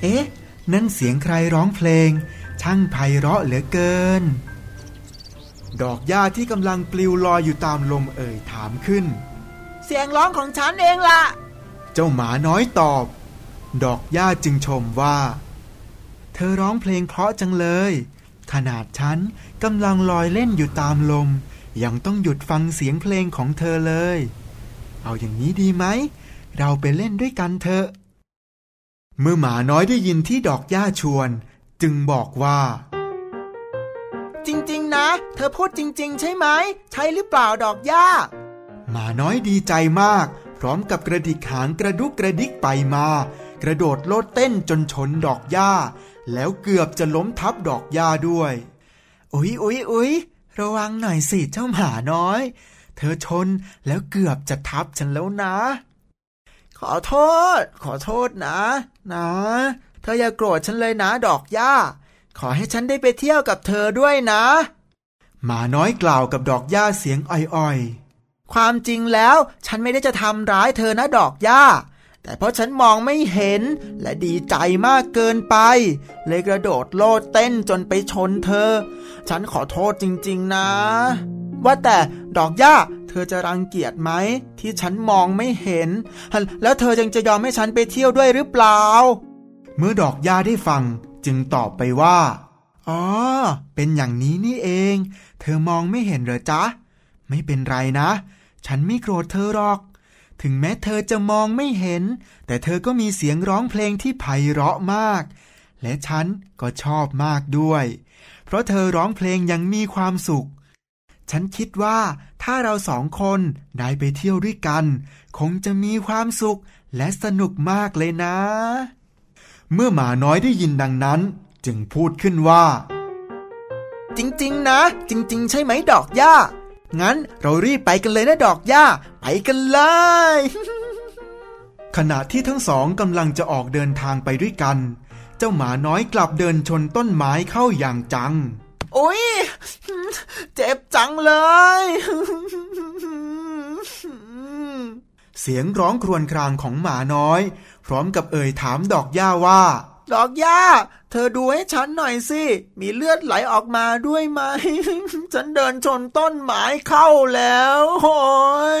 เอ๊ะ นั่นเสียงใครร้องเพลง ช่างไพเราะเหลือเกิน ดอกหญ้าที่กำลังปลิวลอยอยู่ตามลมเอ่ยถามขึ้น เสียงร้องของฉันเองล่ะ เจ้าหมาน้อยตอบ ดอกหญ้าจึงชมว่า เธอร้องเพลงเพราะจังเลย ขนาดฉันกำลังลอยเล่นอยู่ตามลม ยังต้องหยุดฟังเสียงเพลงของเธอเลย เอาอย่างนี้ดีไหม เราไปเล่นด้วยกันเถอะ เมื่อหมาน้อยได้ยินที่ดอกหญ้าชวน จึงบอกว่า จริง ๆ นะ เธอพูดจริง ๆ ใช่ไหม ใช่หรือเปล่าดอกหญ้า หมาน้อยดีใจมาก พร้อมกับกระดิกหางกระดุกกระดิกไปมา กระโดดโลดเต้นจนชนดอกหญ้า แล้วเกือบจะล้มทับดอกหญ้าด้วยอุ๊ยอุ๊ยอุ๊ย ระวังหน่อยสิเจ้าหมาน้อย เธอชนแล้วเกือบจะทับฉันแล้วนะ ขอโทษ ขอโทษนะ นะ เธออย่าโกรธฉันเลยนะดอกหญ้า ขอให้ฉันได้ไปเที่ยวกับเธอด้วยนะ หมาน้อยกล่าวกับดอกหญ้าเสียงอ่อยๆ ความจริงแล้วฉันไม่ได้จะทำร้ายเธอนะดอกหญ้าแต่เพราะฉันมองไม่เห็นและดีใจมากเกินไป เลยกระโดดโลดเต้นจนไปชนเธอ ฉันขอโทษจริง ๆ นะ ว่าแต่ดอกหญ้าเธอจะรังเกียจไหม ที่ฉันมองไม่เห็น แล้วเธอยังจะยอมให้ฉันไปเที่ยวด้วยหรือเปล่า เมื่อดอกหญ้าได้ฟังจึงตอบไปว่า อ๋อ เป็นอย่างนี้นี่เอง เธอมองไม่เห็นเหรอจ๊ะ ไม่เป็นไรนะ ฉันไม่โกรธเธอหรอก ถึงแม้เธอจะมองไม่เห็น แต่เธอก็มีเสียงร้องเพลงที่ไพเราะมาก และฉันก็ชอบมากด้วย ราะเธอร้องเพลงอย่างมีความสุข ฉันคิดว่าถ้าเราสองคนได้ไปเที่ยวด้วยกัน คงจะมีความสุขและสนุกมากเลยนะ เมื่อหมาน้อยได้ยินดังนั้น จึงพูดขึ้นว่า จริง ๆ นะ จริง ๆ ใช่ไหมดอกหญ้างั้นเรารีบไปกันเลยนะดอกหญ้าไปกันเลย ขณะที่ทั้งสองกำลังจะออกเดินทางไปด้วยกัน จ้าหมาน้อยกลับเดินชนต้นไม้เข้าอย่างจัง โอ้ยเจ็บจังเลย เสียงร้องครวญครางของหมาน้อย พร้อมกับเอ่ยถามดอกหญ้าว่า ดอกหญ้า เธอดูให้ฉันหน่อยสิ มีเลือดไหลออกมาด้วยไหม ฉันเดินชนต้นไม้เข้าแล้วโอย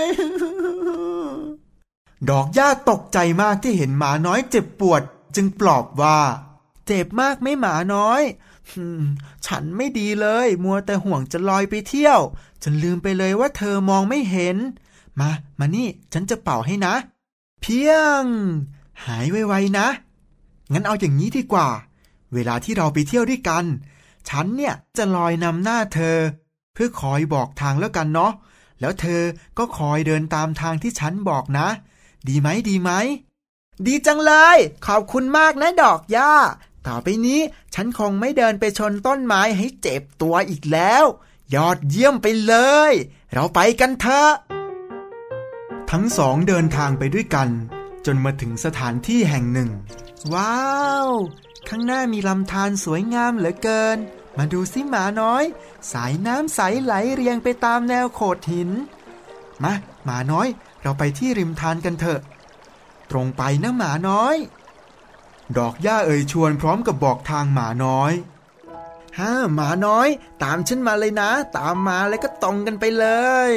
ดอกหญ้าตกใจมากที่เห็นหมาน้อยเจ็บปวด จึงปลอบว่า เจ็บมากไหมหมาน้อยฉันไม่ดีเลย มัวแต่ห่วงจะลอยไปเที่ยว ฉันลืมไปเลยว่าเธอมองไม่เห็น มา มานี่ ฉันจะเป่าให้นะ เพียง หายไวๆนะ งั้นเอาอย่างนี้ดีกว่า เวลาที่เราไปเที่ยวด้วยกัน ฉันเนี่ยจะลอยนำหน้าเธอ เพื่อคอยบอกทางแล้วกันเนาะ แล้วเธอก็คอยเดินตามทางที่ฉันบอกนะ ดีไหมดีไหมดีจังเลย ขอบคุณมากนะดอกหญ้า ต่อไปนี้ฉันคงไม่เดินไปชนต้นไม้ให้เจ็บตัวอีกแล้ว ยอดเยี่ยมไปเลย เราไปกันเถอะ ทั้งสองเดินทางไปด้วยกัน จนมาถึงสถานที่แห่งหนึ่ง ว้าว ข้างหน้ามีลำธารสวยงามเหลือเกิน มาดูสิหมาน้อย สายน้ำใสไหลเรียงไปตามแนวโขดหิน มาหมาน้อย เราไปที่ริมทานกันเถอะ ตรงไปนะหมาน้อย ดอกหญ้าเอ่ยชวนพร้อมกับบอกทางหมาน้อยฮ่าหมาน้อย ตามฉันมาเลยนะ ตามมาแล้วก็ตรงกันไปเลย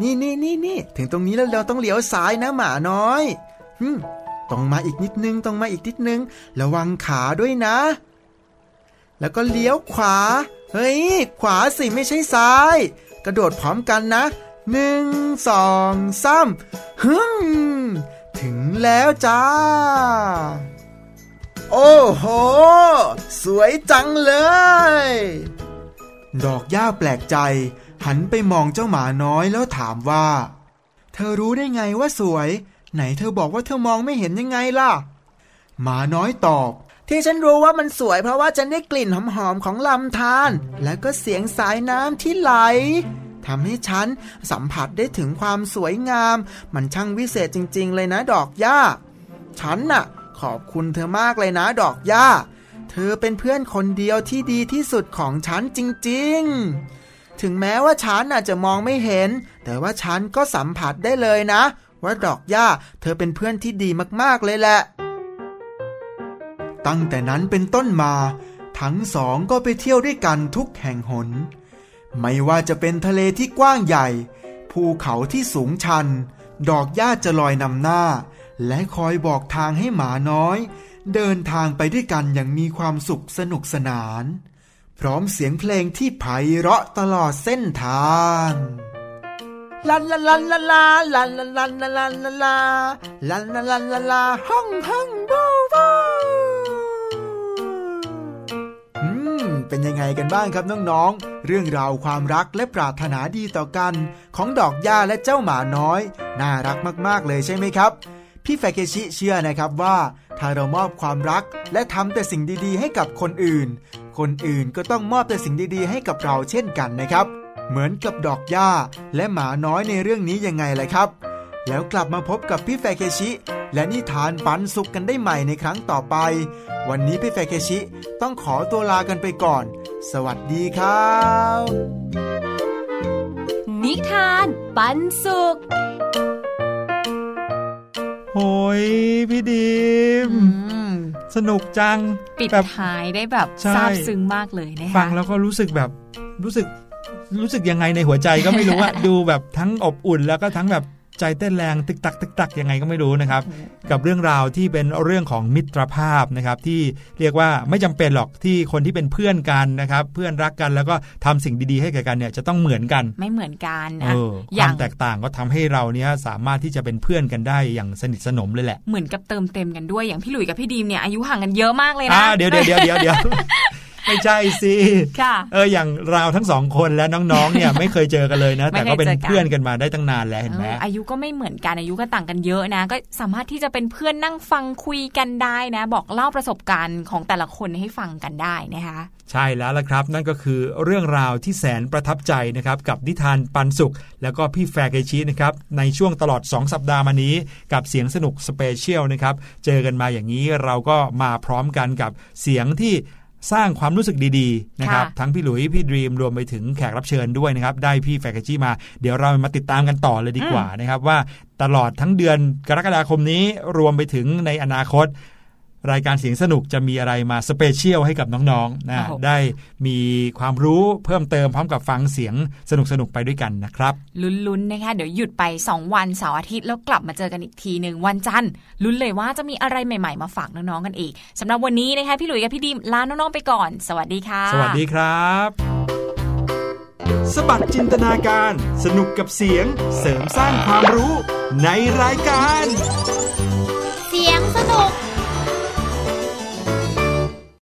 นี่นี่นี่นี่ถึงตรงนี้แล้วเราต้องเลี้ยวซ้ายนะหมาน้อยฮึมตรงมาอีกนิดนึงตรงมาอีกนิดนึง ระวังขาด้วยนะ แล้วก็เลี้ยวขวา เฮ้ย ขวาสิไม่ใช่ซ้าย กระโดดพร้อมกันนะหนึ่งสองสามฮึมถึงแล้วจ้า โอ้โห สวยจังเลย ดอกหญ้าแปลกใจ หันไปมองเจ้าหมาน้อยแล้วถามว่า เธอรู้ได้ไงว่าสวย ไหนเธอบอกว่าเธอมองไม่เห็นยังไงล่ะ หมาน้อยตอบ ที่ฉันรู้ว่ามันสวยเพราะว่าฉันได้กลิ่นหอมๆของลำธาร และก็เสียงสายน้ำที่ไหลทำให้ฉันสัมผัสได้ถึงความสวยงาม มันช่างวิเศษจริง ๆ เลยนะดอกหญ้า ฉันน่ะ ขอบคุณเธอมากเลยนะดอกหญ้าเธอเป็นเพื่อนคนเดียวที่ดีที่สุดของฉันจริง ๆ ถึงแม้ว่าฉันอาจจะมองไม่เห็น แต่ว่าฉันก็สัมผัสได้เลยนะ ว่าดอกหญ้าเธอเป็นเพื่อนที่ดีมากๆเลยแหละ ตั้งแต่นั้นเป็นต้นมา ทั้งสองก็ไปเที่ยวด้วยกันทุกแห่งหน ไม่ว่าจะเป็นทะเลที่กว้างใหญ่ ภูเขาที่สูงชัน ดอกหญ้าจะลอยนำหน้า และคอยบอกทางให้หมาน้อย เดินทางไปด้วยกันอย่างมีความสุขสนุกสนาน พร้อมเสียงเพลงที่ไพเราะตลอดเส้นทางลันลาลันลาลาลันลาลันลาลันลาลาลันลาลันลาลาห้องห้องบูบูอืมเป็นยังไงกันบ้างครับน้องๆ เรื่องราวความรักและปรารถนาดีต่อกัน ของดอกหญ้าและเจ้าหมาน้อย น่ารักมากๆเลยใช่ไหมครับ พี่แฟเคชิเชื่อนะครับว่าถ้าเรามอบความรักและทำแต่สิ่งดีๆ ให้กับคนอื่น คนอื่นก็ต้องมอบแต่สิ่งดีๆ ให้กับเราเช่นกันนะครับ เหมือนกับดอกหญ้าและหมาน้อยในเรื่องนี้ยังไงล่ะครับ แล้วกลับมาพบกับพี่แฟเคชิ และนิทานปันสุขกันได้ใหม่ในครั้งต่อไป วันนี้พี่แฟเคชิต้องขอตัวลากันไปก่อน สวัสดีครับ นิทานปันสุข โอ้ยพี่ดีมอืมสนุกจัง ปิดแบบท้ายได้แบบใช่ซาบซึ้งมากเลยนะคะฟังแล้วก็รู้สึกแบบรู้สึกรู้สึกยังไงในหัวใจก็ไม่รู้อะดูแบบทั้งอบอุ่นแล้วก็ทั้งแบบ ใจเต้นแรงตึกตักตึกตักยังไงก็ไม่รู้นะครับ กับเรื่องราวที่เป็นเรื่องของมิตรภาพนะครับ ที่เรียกว่าไม่จำเป็นหรอกที่คนที่เป็นเพื่อนกันนะครับ เพื่อนรักกันแล้วก็ทำสิ่งดีๆให้แก่กันเนี่ยจะต้องเหมือนกัน ไม่เหมือนกันเอนะอคอย่าวางมแตกต่างก็ทำให้เราเนี่ยสามารถที่จะเป็นเพื่อนกันได้อย่างสนิทสนมเลยแหละเหมือนกับเติมเต็มกันด้วยอย่างพี่หลุยกับพี่ดีมเนี่ยอายุห่างกันเยอะมากเลยนะอ่าเดี๋ยวเดี๋ยวเดี๋ยวเดี๋ยวเดี๋ยว ไม่ใช่สิค่ะเอออย่างเราทั้งสองคนและน้องๆเนี่ยไม่เคยเจอกันเลยนะไม่แต่เคยก็เป็นเจอกันเพื่อนกันมาได้ตั้งนานแล้วเห็นไหมเอออายุก็ไม่เหมือนกันอายุก็ต่างกันเยอะนะ ก็สามารถที่จะเป็นเพื่อนนั่งฟังคุยกันได้นะ บอกเล่าประสบการณ์ของแต่ละคนให้ฟังกันได้นะคะ ใช่แล้วละครับนั่นก็คือเรื่องราวที่แสนประทับใจนะครับกับนิทานปันสุข แล้วก็พี่แฟร์เกชินะครับในช่วงตลอด 2 สัปดาห์มานี้กับเสียงสนุก special นะครับเจอกันมาอย่างนี้เราก็มาพร้อมกันกับเสียงที่ สร้างความรู้สึกดีๆนะครับค่ะทั้งพี่หลุยพี่ดรีมรวมไปถึงแขกรับเชิญด้วยนะครับได้พี่แฟร์เกชิมา เดี๋ยวเรามาติดตามกันต่อเลยดีกว่านะครับว่าตลอดทั้งเดือนกรกฎาคมนี้รวมไปถึงในอนาคต รายการเสียงสนุกจะมีอะไรมา special ให้กับน้องๆนะโอ้โหได้มีความรู้เพิ่มเติมพร้อมกับฟังเสียงสนุกๆไปด้วยกันนะครับลุ้นๆนะคะเดี๋ยวหยุดไป 2 วันเสาร์อาทิตย์แล้วกลับมาเจอกันอีกทีหนึ่งวันจันทร์ลุ้นเลยว่าจะมีอะไรใหม่ๆ มาฝากน้องๆกันอีกสำหรับวันนี้นะคะพี่หลุยกับพี่ดีมลาน้องๆไปก่อน สวัสดีค่ะ สวัสดีครับสบัดจินตนาการ สนุกกับเสียงเสริมสร้างความรู้ในรายการ